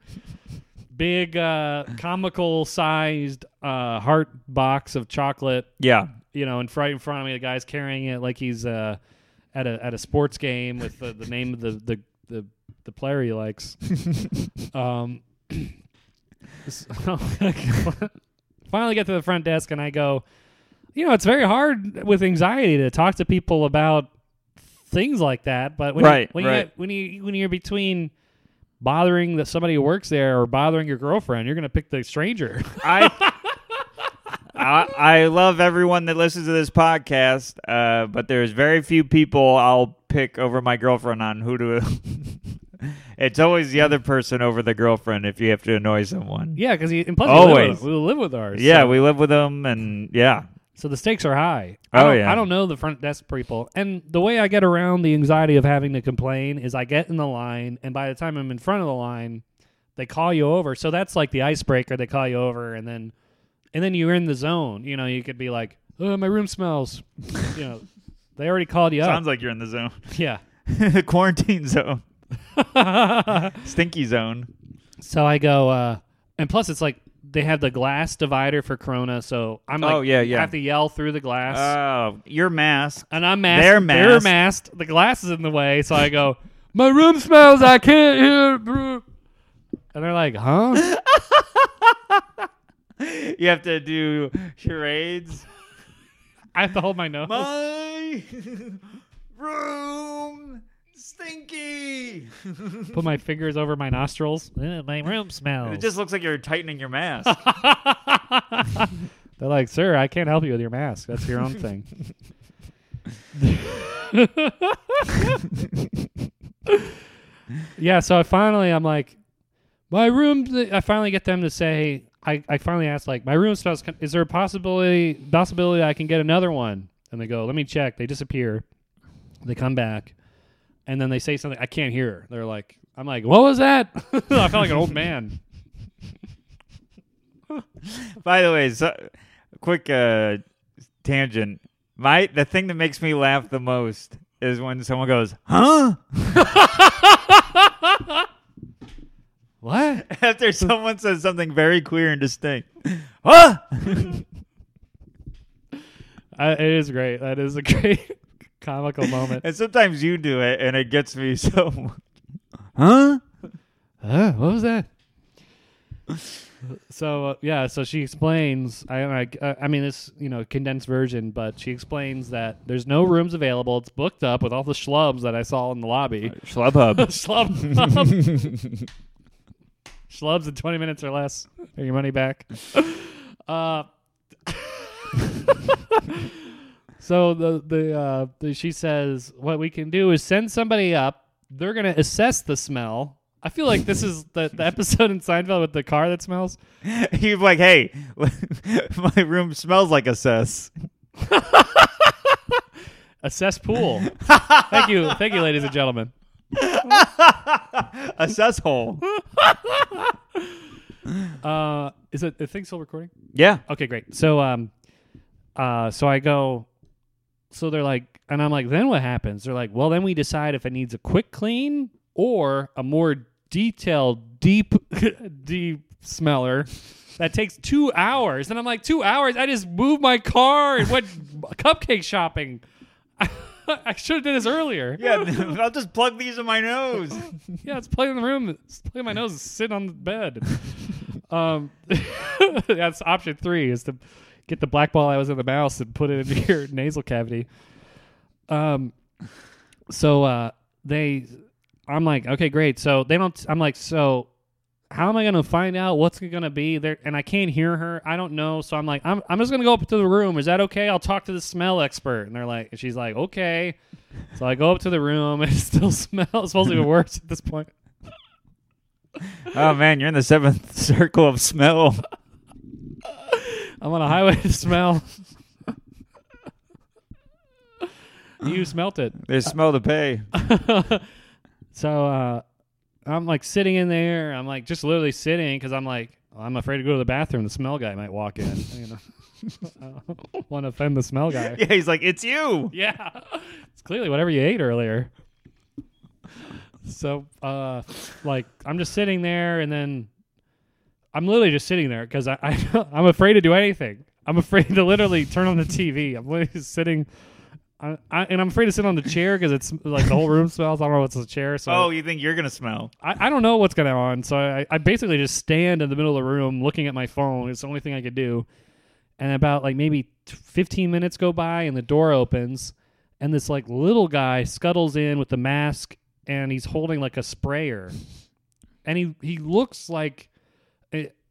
big uh, comical sized uh, heart box of chocolate yeah. you know, in front in front of me, the guy's carrying it like he's uh, at a at a sports game with the, the name of the, the the the player he likes. um, so finally get to the front desk and I go, you know, it's very hard with anxiety to talk to people about things like that. But when Right, you, when you right. get, when you when you're between bothering that somebody who works there or bothering your girlfriend, you're gonna pick the stranger. I, I I love everyone that listens to this podcast, uh, but there's very few people I'll pick over my girlfriend on who to. it's always the other person over the girlfriend if you have to annoy someone. yeah, because and plus we live Always. we live with ours. Yeah, so- we live with them, and yeah, So the stakes are high. I Oh, don't, yeah. I don't know the front desk people, and the way I get around the anxiety of having to complain is I get in the line, and by the time I'm in front of the line, they call you over. So that's like the icebreaker. They call you over, and then and then you're in the zone. You know, you could be like, "Oh, my room smells." you know, they already called you sounds up. Sounds like you're in the zone, Yeah. quarantine zone, stinky zone. so I go, uh, and plus it's like they have the glass divider for Corona, so I'm like, Oh, yeah, yeah. I have to yell through the glass. Oh, your mask. and I'm masked. They're They're masked. masked. The glass is in the way, so I go, "My room smells. I can't hear." bro." And they're like, "Huh?" You have to do charades. I have to hold my nose. My room stinky. Put my fingers over my nostrils. "Eh, my room smells. It just looks like you're tightening your mask. they're like, "Sir, I can't help you with your mask. That's your own thing." yeah. So I finally, I'm like, my room. I finally get them to say. I, I finally asked like my room smells. Is there a possibility possibility I can get another one? And they go, let me check. They disappear. They come back, and then they say something. I can't hear. They're like, I'm like, what was that? I felt like an old man. By the way, so, quick uh, tangent. My the thing that makes me laugh the most is when someone goes, "Huh?" What? after someone says something very clear and distinct. Huh? Uh, it is great. That is a great comical moment. and sometimes you do it, and it gets me so. huh? Huh? What was that? So uh, yeah, so she explains. I, I uh, I mean this you know condensed version, but she explains that there's no rooms available. It's booked up with all the schlubs that I saw in the lobby. Schlubhub. Schlub. schlubs in 20 minutes or less. Are your money back? Uh, so the the, uh, the she says what we can do is send somebody up. They're gonna assess the smell. I feel like this is the, the episode in Seinfeld with the car that smells. He's like, "Hey, my room smells like a cess." A cesspool. thank you, thank you, ladies and gentlemen. a cess hole. Uh, is it the thing still recording? Yeah. Okay, great. So um, uh, so I go. So they're like, and I'm like, then what happens? They're like, well, then we decide if it needs a quick clean or a more detailed, deep, deep smeller. That takes two hours, and I'm like, two hours? I just moved my car and went cupcake shopping. I should have did this earlier. Yeah, I'll just plug these in my nose. Yeah, it's playing in the room. It's playing my nose sit on the bed. um, that's option three is to get the black ball I was in the mouse and put it into your nasal cavity. Um, so uh, they, I'm like, okay, great. So they don't. I'm like, so how am I going to find out what's going to be there? And I can't hear her. I don't know. So I'm like, I'm, I'm just going to go up to the room. Is that okay? I'll talk to the smell expert. And they're like, and she's like, okay. So I go up to the room and it still smells. It's supposed to be worse at this point. oh man, you're in the seventh circle of smell. I'm on a highway to smell. you smelt it. There's smell to pay. so uh, I'm like sitting in there. I'm like just literally sitting because I'm like I'm afraid to go to the bathroom. The smell guy might walk in. You know, want to offend the smell guy. Yeah, he's like, "It's you." Yeah, it's clearly whatever you ate earlier. So, uh, like, I'm just sitting there, and then I'm literally just sitting there because I, I I'm afraid to do anything. I'm afraid to literally turn on the TV. I'm literally just sitting. I, I, and I'm afraid to sit on the chair because it's like the whole room smells. I don't know what's the chair. So Oh, you think you're gonna smell? I, I don't know what's going on. So I, I basically just stand in the middle of the room looking at my phone. It's the only thing I could do. And about like maybe 15 minutes go by and the door opens and this like little guy scuttles in with the mask and he's holding like a sprayer. And he, he looks like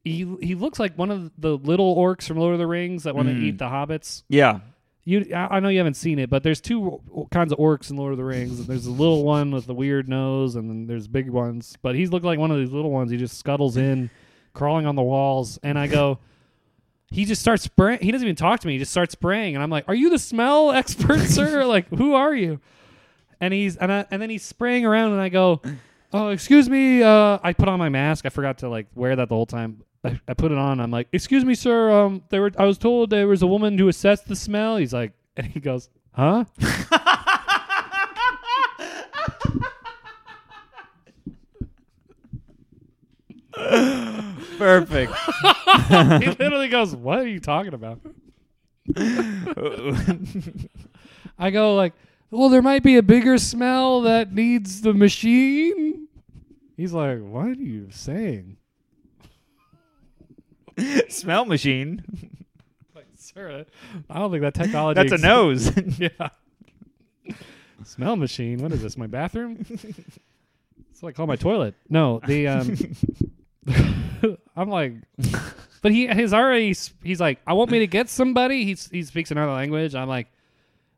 he he looks like one of the little orcs from Lord of the Rings that want to Mm. eat the hobbits. Yeah. You, I I know you haven't seen it, but there's two kinds of orcs in Lord of the Rings. There's the little one with the weird nose, and then there's big ones. But he's looked like one of these little ones. He just scuttles in, crawling on the walls, and I go. He just starts spraying. He doesn't even talk to me. He just starts spraying, and I'm like, "Are you the smell expert, sir? Like, who are you?" And he's and I, and then he's spraying around, and I go, "Oh, excuse me." Uh, I put on my mask. I forgot to like wear that the whole time. I, I put it on. I'm like, "Excuse me, sir. Um, there were. I was told there was a woman who assessed the smell." He's like, and he goes, "Huh?" Perfect. he literally goes, "What are you talking about?" I go like, "Well, there might be a bigger smell that needs the machine." He's like, "What are you saying?" smell machine. Like, sir, I don't think that technology. That's a nose. yeah. Smell machine. What is this? My bathroom? it's like call my toilet. No, the um. I'm like, but he he's already he's like, I want me to get somebody. He he speaks another language. I'm like,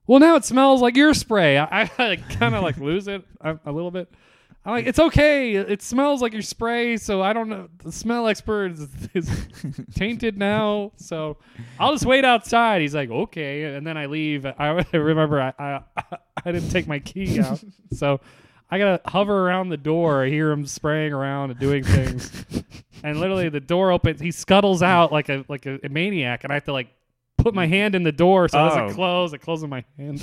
well, now it smells like your spray. I, I kind of like lose it a, a little bit. I'm like, it's okay. It smells like your spray, so I don't know. The smell expert is, is tainted now, so I'll just wait outside. He's like, okay, and then I leave. I remember I I, I didn't take my key out, so I gotta hover around the door. I hear him spraying around and doing things, and literally the door opens. He scuttles out like a like a, a maniac, and I have to like put my hand in the door so it Oh. doesn't close. It closes my hand.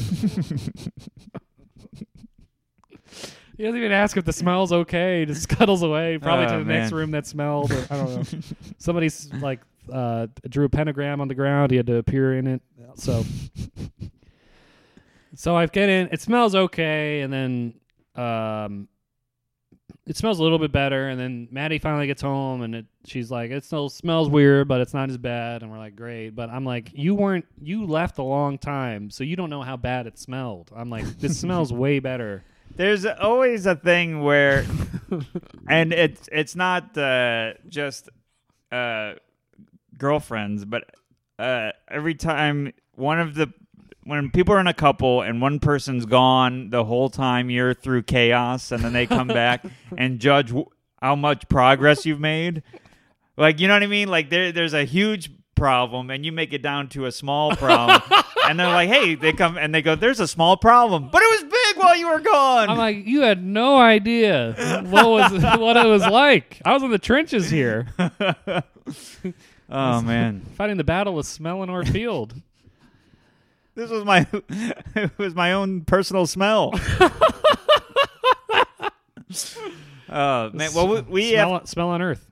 He doesn't even ask if the smell's okay. He just scuttles away, probably Oh, to the next man. room that smelled. Or, I don't know. Somebody's like uh, drew a pentagram on the ground. He had to appear in it. So, so I get in. It smells okay, and then um, it smells a little bit better. And then Maddie finally gets home, and it, she's like, "It still smells weird, but it's not as bad." And we're like, "Great." But I'm like, "You weren't. You left a long time, so you don't know how bad it smelled." I'm like, "This smells way better." There's always a thing where, and it's it's not uh, just uh, girlfriends, but uh, every time one of the when people are in a couple and one person's gone the whole time you're through chaos and then they come back and judge w- how much progress you've made. Like you know what i mean? Like there, there's a huge problem and you make it down to a small problem and they're like hey they come and they go there's a small problem. But it was while you were gone I'm like, you had no idea what was what it was like. I was in the trenches here, oh man fighting the battle of Smellinor Field. this was my it was my own personal smell Oh man! Well, we, we smell, have, smell on Earth.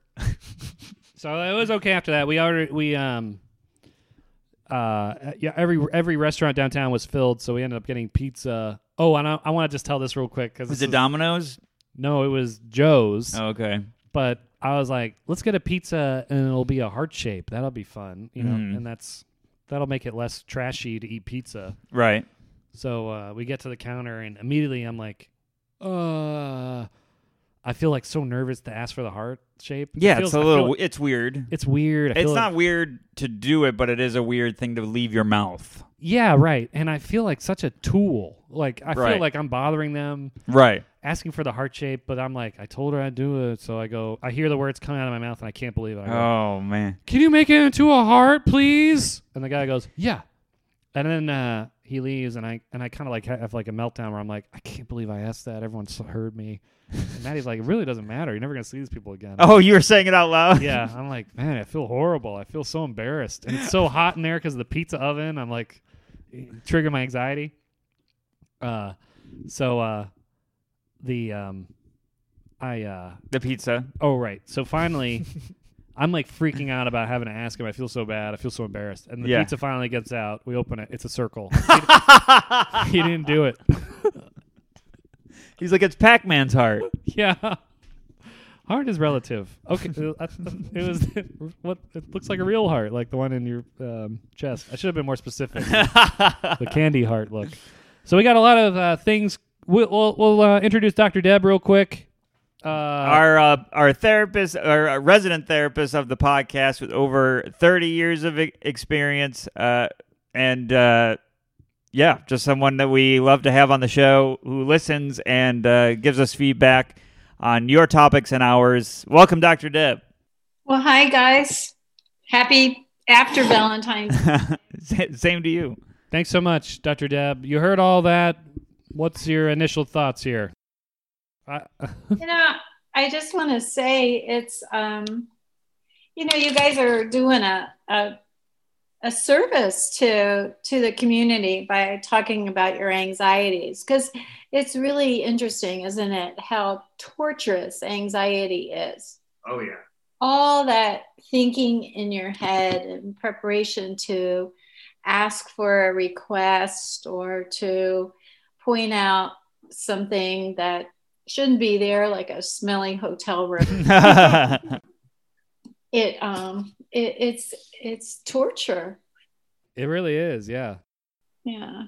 so it was okay after that. We already we um uh yeah every every restaurant downtown was filled, so we ended up getting pizza. Oh, and I, I want to just tell this real quick because was it Domino's? no, it was Joe's. Oh, okay. But I was like, let's get a pizza and it'll be a heart shape. That'll be fun, you know. Mhm. And that's that'll make it less trashy to eat pizza. Right. So uh, we get to the counter, and immediately I'm like, uh, I feel like so nervous to ask for the heart shape. It Yeah, feels- it's a little. feel- it's weird. it's weird. I It's like- not weird to do it, but it is a weird thing to leave your mouth. Yeah, right. And I feel like such a tool. Like I feel like I'm bothering them, Right. asking for the heart shape, but I'm like, I told her I'd do it, so I go. I hear the words coming out of my mouth, and I can't believe it. I go, Oh man. Can you make it into a heart, please? And the guy goes, Yeah. And then uh, he leaves, and I and I kind of like have like a meltdown where I'm like, I can't believe I asked that. Everyone's heard me. And Maddie's like, It really doesn't matter. You're never gonna see these people again. Oh, you were saying it out loud. Yeah, I'm like, man, I feel horrible. I feel so embarrassed, and it's so hot in there because of the pizza oven. I'm like, trigger my anxiety. Uh, so uh, the um, I uh, The pizza. oh right. So finally, I'm like freaking out about having to ask him. I feel so bad. I feel so embarrassed. And the Yeah. pizza finally gets out. We open it. It's a circle. he didn't do it. He's like, it's Pac-Man's heart. yeah. Heart is relative. Okay, uh, it was what it looks like a real heart, like the one in your um, chest. I should have been more specific. the candy heart look. So we got a lot of uh, things. We'll, we'll, we'll uh, introduce Dr. Deb real quick. Uh, our uh, our therapist, our uh, resident therapist of the podcast, with over thirty years of e- experience, uh, and uh, yeah, just someone that we love to have on the show who listens and uh, gives us feedback on your topics and ours. Welcome, Doctor Deb. Well, hi guys. Happy after Valentine's. Same to you. thanks so much, Dr. Deb. You heard all that. What's your initial thoughts here? I, you know, I just want to say it's um you know, you guys are doing a a a service to to the community by talking about your anxieties because it's really interesting, isn't it, how torturous anxiety is. Oh yeah. all that thinking in your head in preparation to ask for a request or to point out something that shouldn't be there like a smelly hotel room it um it, it's it's torture it really is, yeah. yeah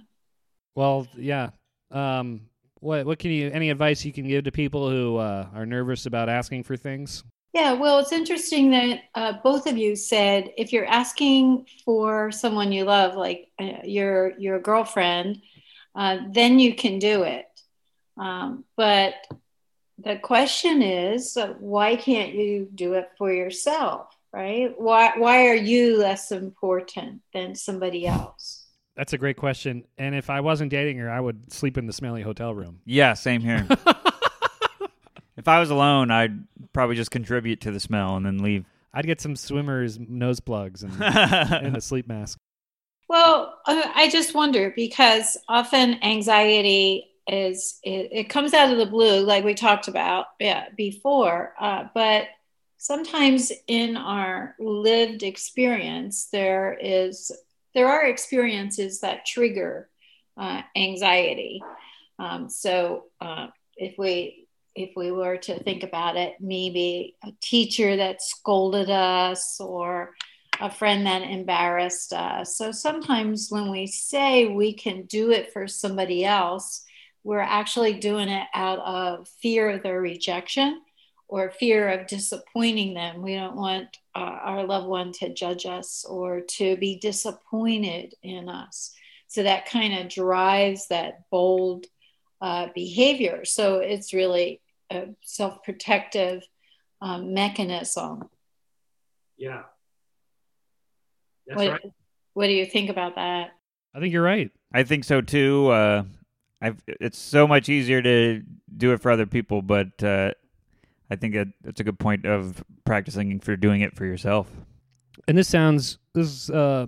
Well, yeah. Um, what what can you any advice you can give to people who uh, are nervous about asking for things? Yeah, well, it's interesting that uh, both of you said if you're asking for someone you love, like uh, your your girlfriend, uh, then you can do it. Um, but the question is, uh, why can't you do it for yourself? Right? Why why are you less important than somebody else? That's a great question. And if I wasn't dating her, I would sleep in the smelly hotel room. yeah, same here. if I was alone, I'd probably just contribute to the smell and then leave. I'd get some swimmers nose plugs and, and a sleep mask. Well, uh, I just wonder because often anxiety is it, it comes out of the blue, like we talked about yeah, before. Uh, but sometimes in our lived experience, there is there are experiences that trigger uh, anxiety. Um, so uh, if we if we were to think about it, maybe a teacher that scolded us or a friend that embarrassed us. So sometimes when we say we can do it for somebody else, we're actually doing it out of fear of their rejection or fear of disappointing them. We don't want uh, our loved one to judge us or to be disappointed in us. So that kind of drives that bold uh, behavior. So it's really a self protective um, mechanism. Yeah. That's what, right. What do you think about that? I think you're right. I think so too. Uh, I've, it's so much easier to do it for other people, but uh, I think that that's a good point of practicing for doing it for yourself. And this sounds this uh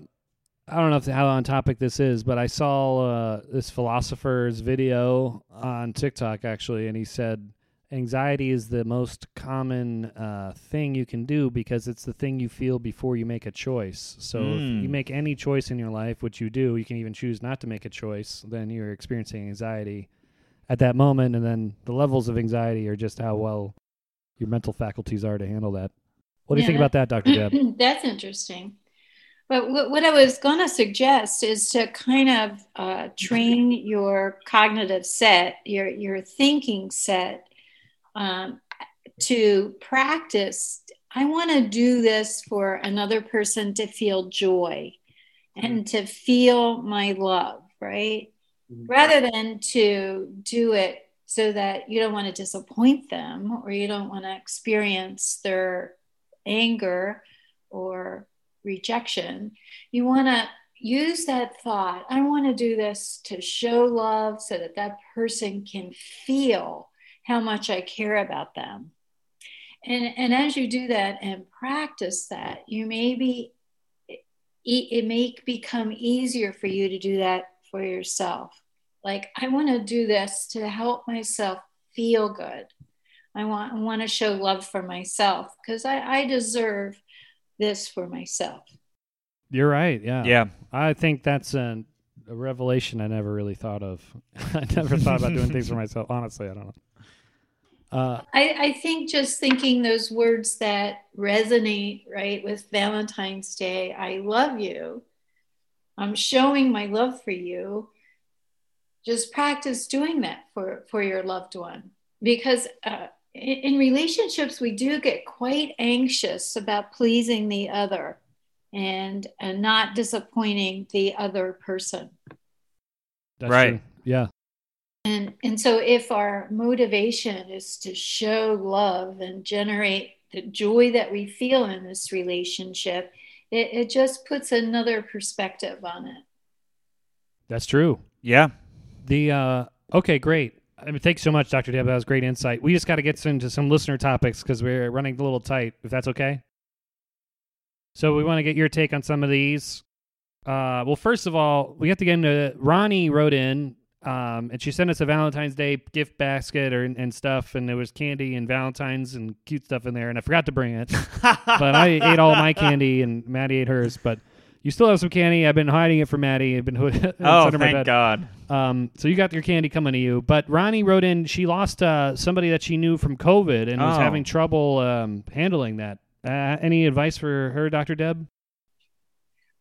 I don't know if how on topic this is, but I saw uh, this philosopher's video on TikTok actually, and he said anxiety is the most common uh, thing you can do because it's the thing you feel before you make a choice. So mm. if you hmm. make any choice in your life, which you do, you can even choose not to make a choice. Then you're experiencing anxiety at that moment, and then the levels of anxiety are just how well your mental faculties are to handle that. What do yeah, you think about that, Dr. Deb? That's interesting. But what I was going to suggest is to kind of uh, train your cognitive set, your your thinking set, um, to practice. I want to do this for another person to feel joy and to feel my love, right? Mm-hmm. Rather than to do it so that you don't want to disappoint them or you don't want to experience their anger or rejection. You want to use that thought I want to do this to show love so that that person can feel how much I care about them. And, and as you do that and practice that, you may be, it, it may become easier for you to do that for yourself like i want to do this to help myself feel good. I want i want to show love for myself because I, I deserve this for myself. You're right yeah. Yeah. I think that's a, a revelation i never really thought of. I never thought about doing things for myself honestly i don't know. Uh, I, I think just thinking those words that resonate right with valentine's day i love you. I'm showing my love for you just practice doing that for for your loved one. Because uh, in, in relationships we do get quite anxious about pleasing the other and and not disappointing the other person. That's right. true. yeah. And and so if our motivation is to show love and generate the joy that we feel in this relationship it, it just puts another perspective on it. That's true. Yeah the uh, okay, great. I mean, thanks so much, Dr. Deb. That was great insight. We just got to get into some listener topics because we're running a little tight. If that's okay. So we want to get your take on some of these. Uh, well, first of all, we have to get into. Ronnie wrote in, um, and she sent us a Valentine's Day gift basket or and stuff, and there was candy and Valentine's and cute stuff in there, and I forgot to bring it, but I ate all my candy and Maddie ate hers, but. You still have some candy. I've been hiding it from Maddie. I've been oh, thank God. Um, so you got your candy coming to you. But Ronnie wrote in. She lost uh, somebody that she knew from COVID and was oh. having trouble um, handling that. Uh, any advice for her, Doctor Deb?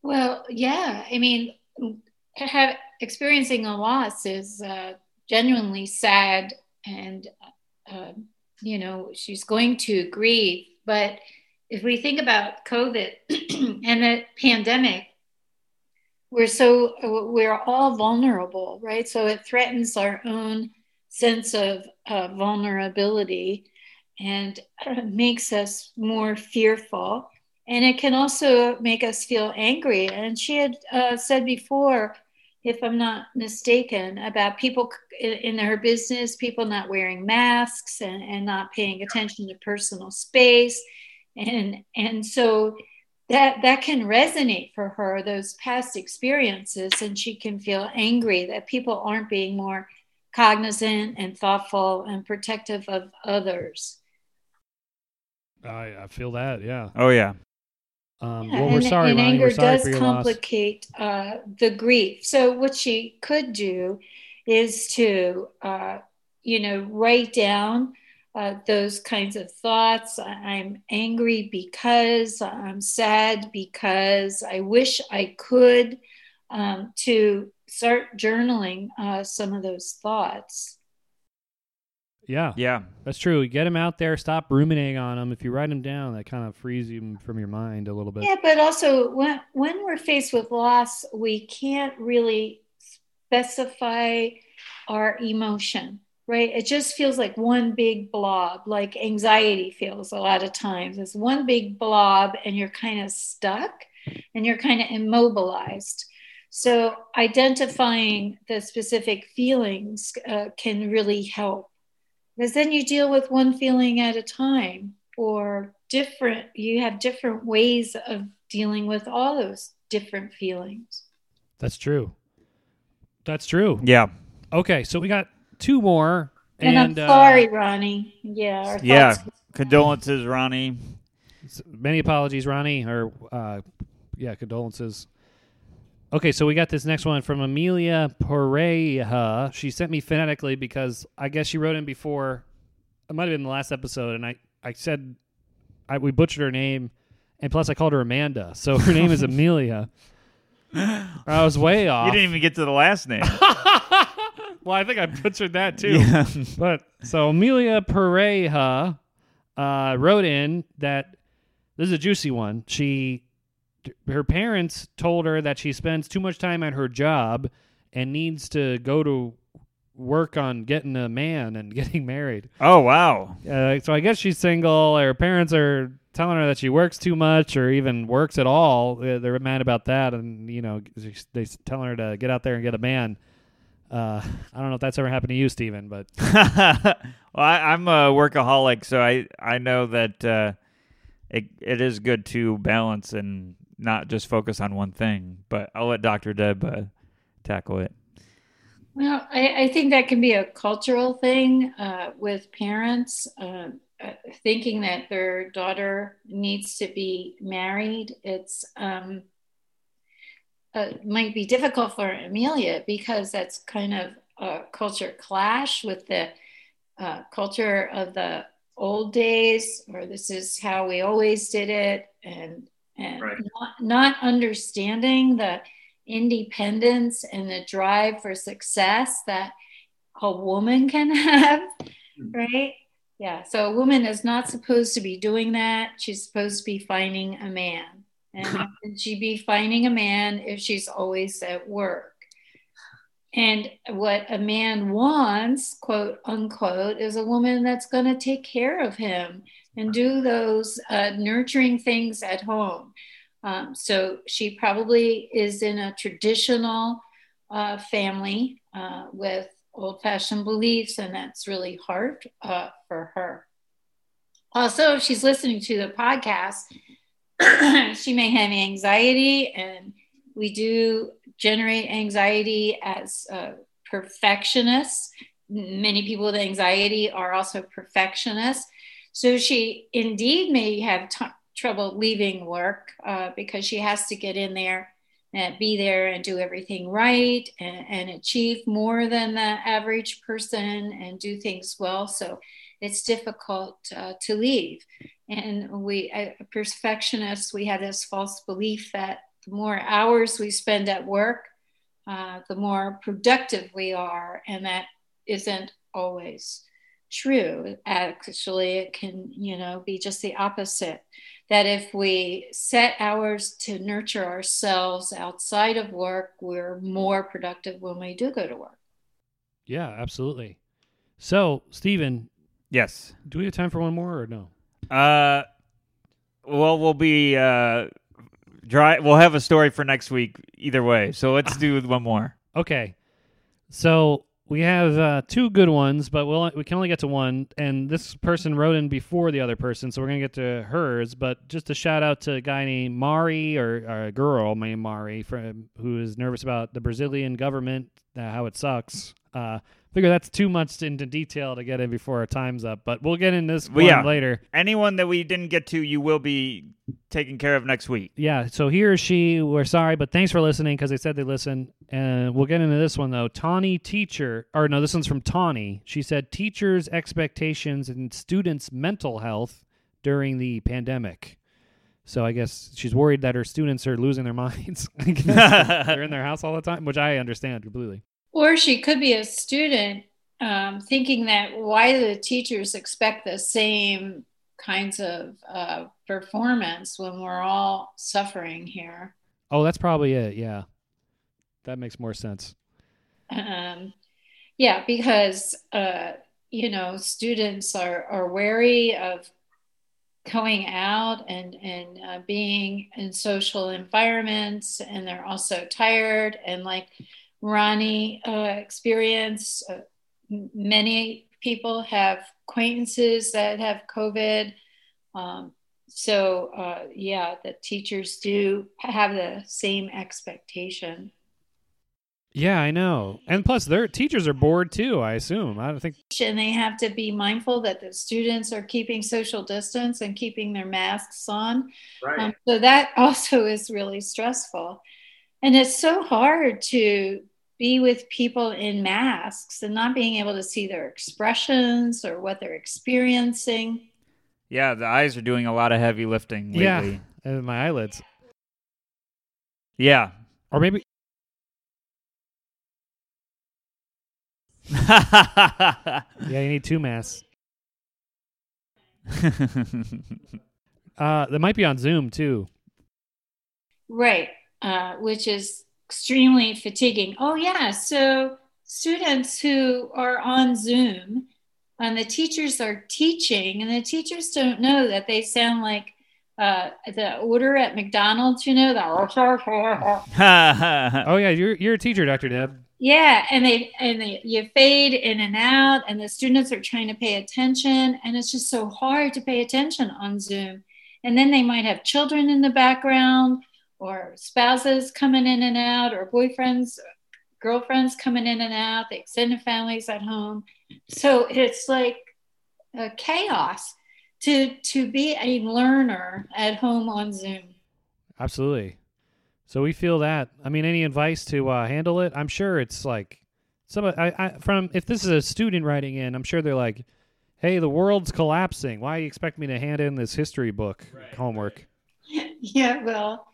Well, yeah. I mean, have, experiencing a loss is uh, genuinely sad, and uh, you know she's going to grieve, but if we think about COVID and the pandemic, we're so we're all vulnerable, right? So it threatens our own sense of uh, vulnerability and makes us more fearful. And it can also make us feel angry. And she had uh, said before, if I'm not mistaken, about people in, her business, people not wearing masks and, and not paying attention to personal space and and so that that can resonate for her those past experiences and she can feel angry that people aren't being more cognizant and thoughtful and protective of others. I, I feel that yeah. Oh yeah. Um, yeah, well, we're and, sorry, and anger sorry does complicate uh, the grief. So what she could do is to, uh, you know, write down uh, those kinds of thoughts. I'm angry because, I'm sad because, I wish I could, um, to start journaling uh, some of those thoughts. Yeah, Yeah. that's true. Get them out there. Stop ruminating on them. If you write them down, that kind of frees you from your mind a little bit. Yeah, but also when when we're faced with loss, we can't really specify our emotion, right? It just feels like one big blob, like anxiety feels a lot of times. It's one big blob, and you're kind of stuck, and you're kind of immobilized. So identifying the specific feelings uh, can really help, because then you deal with one feeling at a time, or different. You have different ways of dealing with all those different feelings. That's true. That's true. Yeah. Okay, so we got two more. And, And, I'm uh, sorry, Ronnie. Yeah. Yeah. thoughts- Condolences, Ronnie. Many apologies, Ronnie. Or uh, yeah, condolences. Okay, so we got this next one from Amelia Pereja. She sent me phonetically because I guess she wrote in before. It might have been the last episode, and I I said I, we butchered her name, and plus I called her Amanda, so her name is Amelia. I was way off. You didn't even get to the last name. well, I think I butchered that too. Yeah. But so Amelia Pereja uh, wrote in that this is a juicy one. She, her parents told her that she spends too much time at her job and needs to go to work on getting a man and getting married. oh wow. Uh, so I guess she's single. Her parents are telling her that she works too much or even works at all. Uh, They're mad about that, and you know they're telling her to get out there and get a man. Uh, I don't know if that's ever happened to you, Steven, but well, I, I'm a workaholic, so I I know that uh, it it is good to balance and not just focus on one thing. But I'll let Doctor Deb uh, tackle it. Well, I, I think that can be a cultural thing uh, with parents uh, uh, thinking that their daughter needs to be married. It's um, uh, might be difficult for Amelia because that's kind of a culture clash with the uh, culture of the old days, or this is how we always did it, and and Right. not, not understanding the independence and the drive for success that a woman can have, right? Yeah. So a woman is not supposed to be doing that. She's supposed to be finding a man. And how can she be finding a man if she's always at work? And what a man wants, quote unquote, is a woman that's going to take care of him and do those uh, nurturing things at home. Um, so she probably is in a traditional uh, family uh, with old fashioned beliefs, and that's really hard uh, for her. Also, if she's listening to the podcast, she may have anxiety, and we do generate anxiety as uh, perfectionists. Many people with anxiety are also perfectionists. So she indeed may have t- trouble leaving work uh, because she has to get in there and be there and do everything right and, and achieve more than the average person and do things well. So it's difficult uh, to leave. And we, uh, perfectionists, we have this false belief that the more hours we spend at work, uh, the more productive we are. And that isn't always true. Actually, it can, you know, be just the opposite. That if we set hours to nurture ourselves outside of work, we're more productive when we do go to work. yeah, absolutely. So, stephen Yes. do we have time for one more or no? Uh, well, we'll be uh, dry. We'll have a story for next week either way. So let's do one more. Okay. So we have uh, two good ones, but we'll, we can only get to one. And this person wrote in before the other person, so we're to get to hers. But just a shout out to a guy named Mari, or, or a girl named Mari, from, who is nervous about the Brazilian government, uh, how it sucks. Uh, figure that's too much into detail to get in before our time's up, but we'll get in this Well, one yeah. later. Anyone that we didn't get to, you will be taken care of next week. Yeah, so he or she, we're sorry, but thanks for listening because they said they listen. And we'll get into this one though. Tawny teacher, or no, this one's from Tawny. She said teachers' expectations and students' mental health during the pandemic. So I guess she's worried that her students are losing their minds. They're in their house all the time, which I understand completely. Or she could be a student um, thinking that why do the teachers expect the same kinds of uh, performance when we're all suffering here? Oh, that's probably it. Yeah, that makes more sense. Um, yeah, because uh, you know students are are wary of going out and and uh, being in social environments, and they're also tired. And like Ronnie uh, experienced, uh, many people have acquaintances that have COVID. Um, so uh, yeah, the teachers do have the same expectation. Yeah, I know. And plus, their teachers are bored too. I assume. I don't think. and they have to be mindful that the students are keeping social distance and keeping their masks on. Um, so that also is really stressful. And it's so hard to be with people in masks and not being able to see their expressions or what they're experiencing. Yeah, the eyes are doing a lot of heavy lifting lately. Yeah, and my eyelids, Yeah. or maybe. Yeah, you need two masks. Uh, that might be on Zoom too. Right, uh, which is extremely fatiguing. Oh, yeah. So, students who are on Zoom and the teachers are teaching, and the teachers don't know that they sound like uh, the order at McDonald's, you know, the Oh yeah, you're you're a teacher, Doctor Deb. yeah, and they and they you fade in and out, and the students are trying to pay attention, and it's just so hard to pay attention on Zoom. And then they might have children in the background, or spouses coming in and out, or boyfriends, girlfriends coming in and out, the extended families at home. So it's like a chaos to to be a learner at home on Zoom. Absolutely. So we feel that. I mean, any advice to uh, handle it? I'm sure it's like some. I, I from if this is a student writing in, I'm sure they're like, "Hey, the world's collapsing. Why you expect me to hand in this history book homework?" Yeah, well,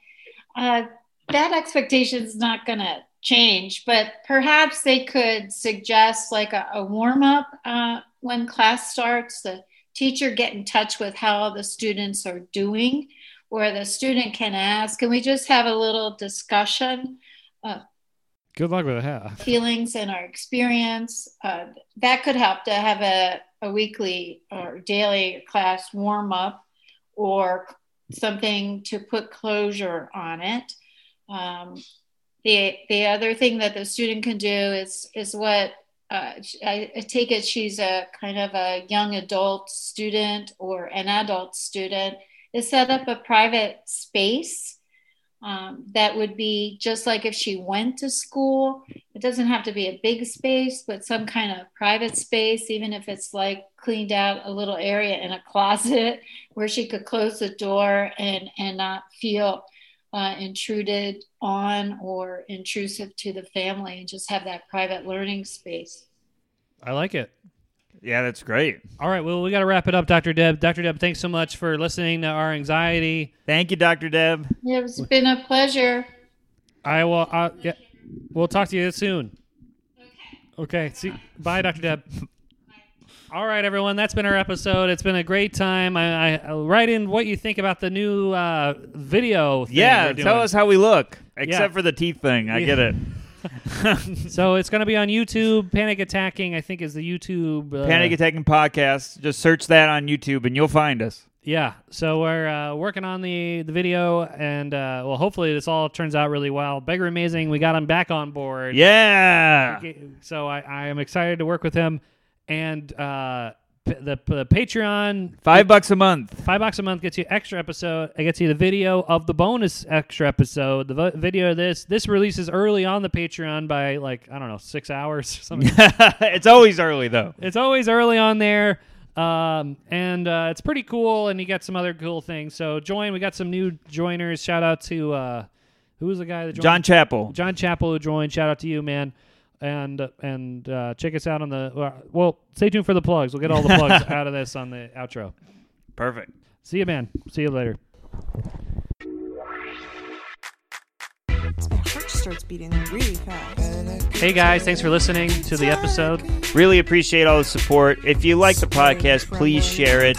uh, that expectation is not going to change, but perhaps they could suggest like a, a warm up uh, when class starts. The teacher get in touch with how the students are doing, where the student can ask, Can we just have a little discussion? Uh, Good luck with that. feelings and our experience. Uh, that could help to have a, a weekly or daily class warm up or something to put closure on it. Um, the, the other thing that the student can do is, is what uh, I, I take it she's a kind of a young adult student or an adult student is set up a private space um, that would be just like if she went to school. It doesn't have to be a big space, but some kind of private space, even if it's like cleaned out a little area in a closet where she could close the door and, and not feel uh, intruded on or intrusive to the family and just have that private learning space. I like it. Yeah, that's great. All right, well, we got to wrap it up, Dr. Deb. Dr. Deb, thanks so much for listening to our anxiety. Thank you, Dr. Deb. It's been a pleasure. I will. Uh, yeah, we'll talk to you soon. Okay. Okay. See. Bye, Dr. Deb. All right, everyone. That's been our episode. It's been a great time. I, I write in what you think about the new uh, video. Thing Yeah, we're tell us how we look, except Yeah. for the teeth thing. I Yeah. get it. So it's going to be on YouTube. Panic Attacking, I think, is the YouTube. Uh, Panic Attacking Podcast. Just search that on YouTube and you'll find us. Yeah. So we're uh, working on the the video, and uh, well, hopefully this all turns out really well. Beggar Amazing, we got him back on board. Yeah. So I, I am excited to work with him, and uh, the, the Patreon Five bucks a month. five bucks a month gets you extra episode. It gets you the video of the bonus extra episode. The vo- video of this this releases early on the Patreon by like I don't know six hours. or Something. it's always early though. it's always early on there. Um, and uh, it's pretty cool, and you got some other cool things. So join. We got some new joiners. Shout out to uh, who was the guy that joined? John Chapel. John Chapel who joined. Shout out to you, man. And and uh, check us out on the uh, well. Stay tuned for the plugs. We'll get all the plugs out of this on the outro. Perfect. See you, man. See you later. My heart starts beating really fast. Hey guys, thanks for listening to the episode. Really appreciate all the support. If you like the podcast, please share it.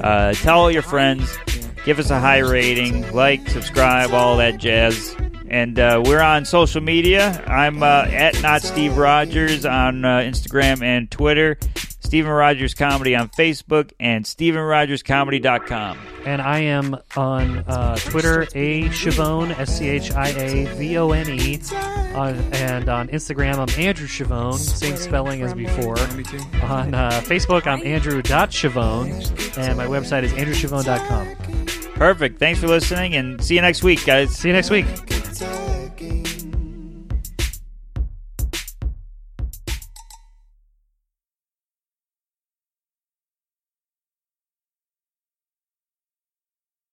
Uh, tell all your friends. Give us a high rating. Like, subscribe, all that jazz. And uh, we're on social media. I'm uh, at not Steve Rogers on uh, Instagram and Twitter. Stephen Rogers Comedy on Facebook and StephenRogersComedy.com. And I am on uh, Twitter, A Schiavone, S C H I A V O N E. On, and on Instagram, I'm Andrew Schiavone, same spelling as before. On uh, Facebook, I'm Andrew.Schiavone. And my website is andrewschiavone.com. Perfect. Thanks for listening and see you next week, guys. See you next week second.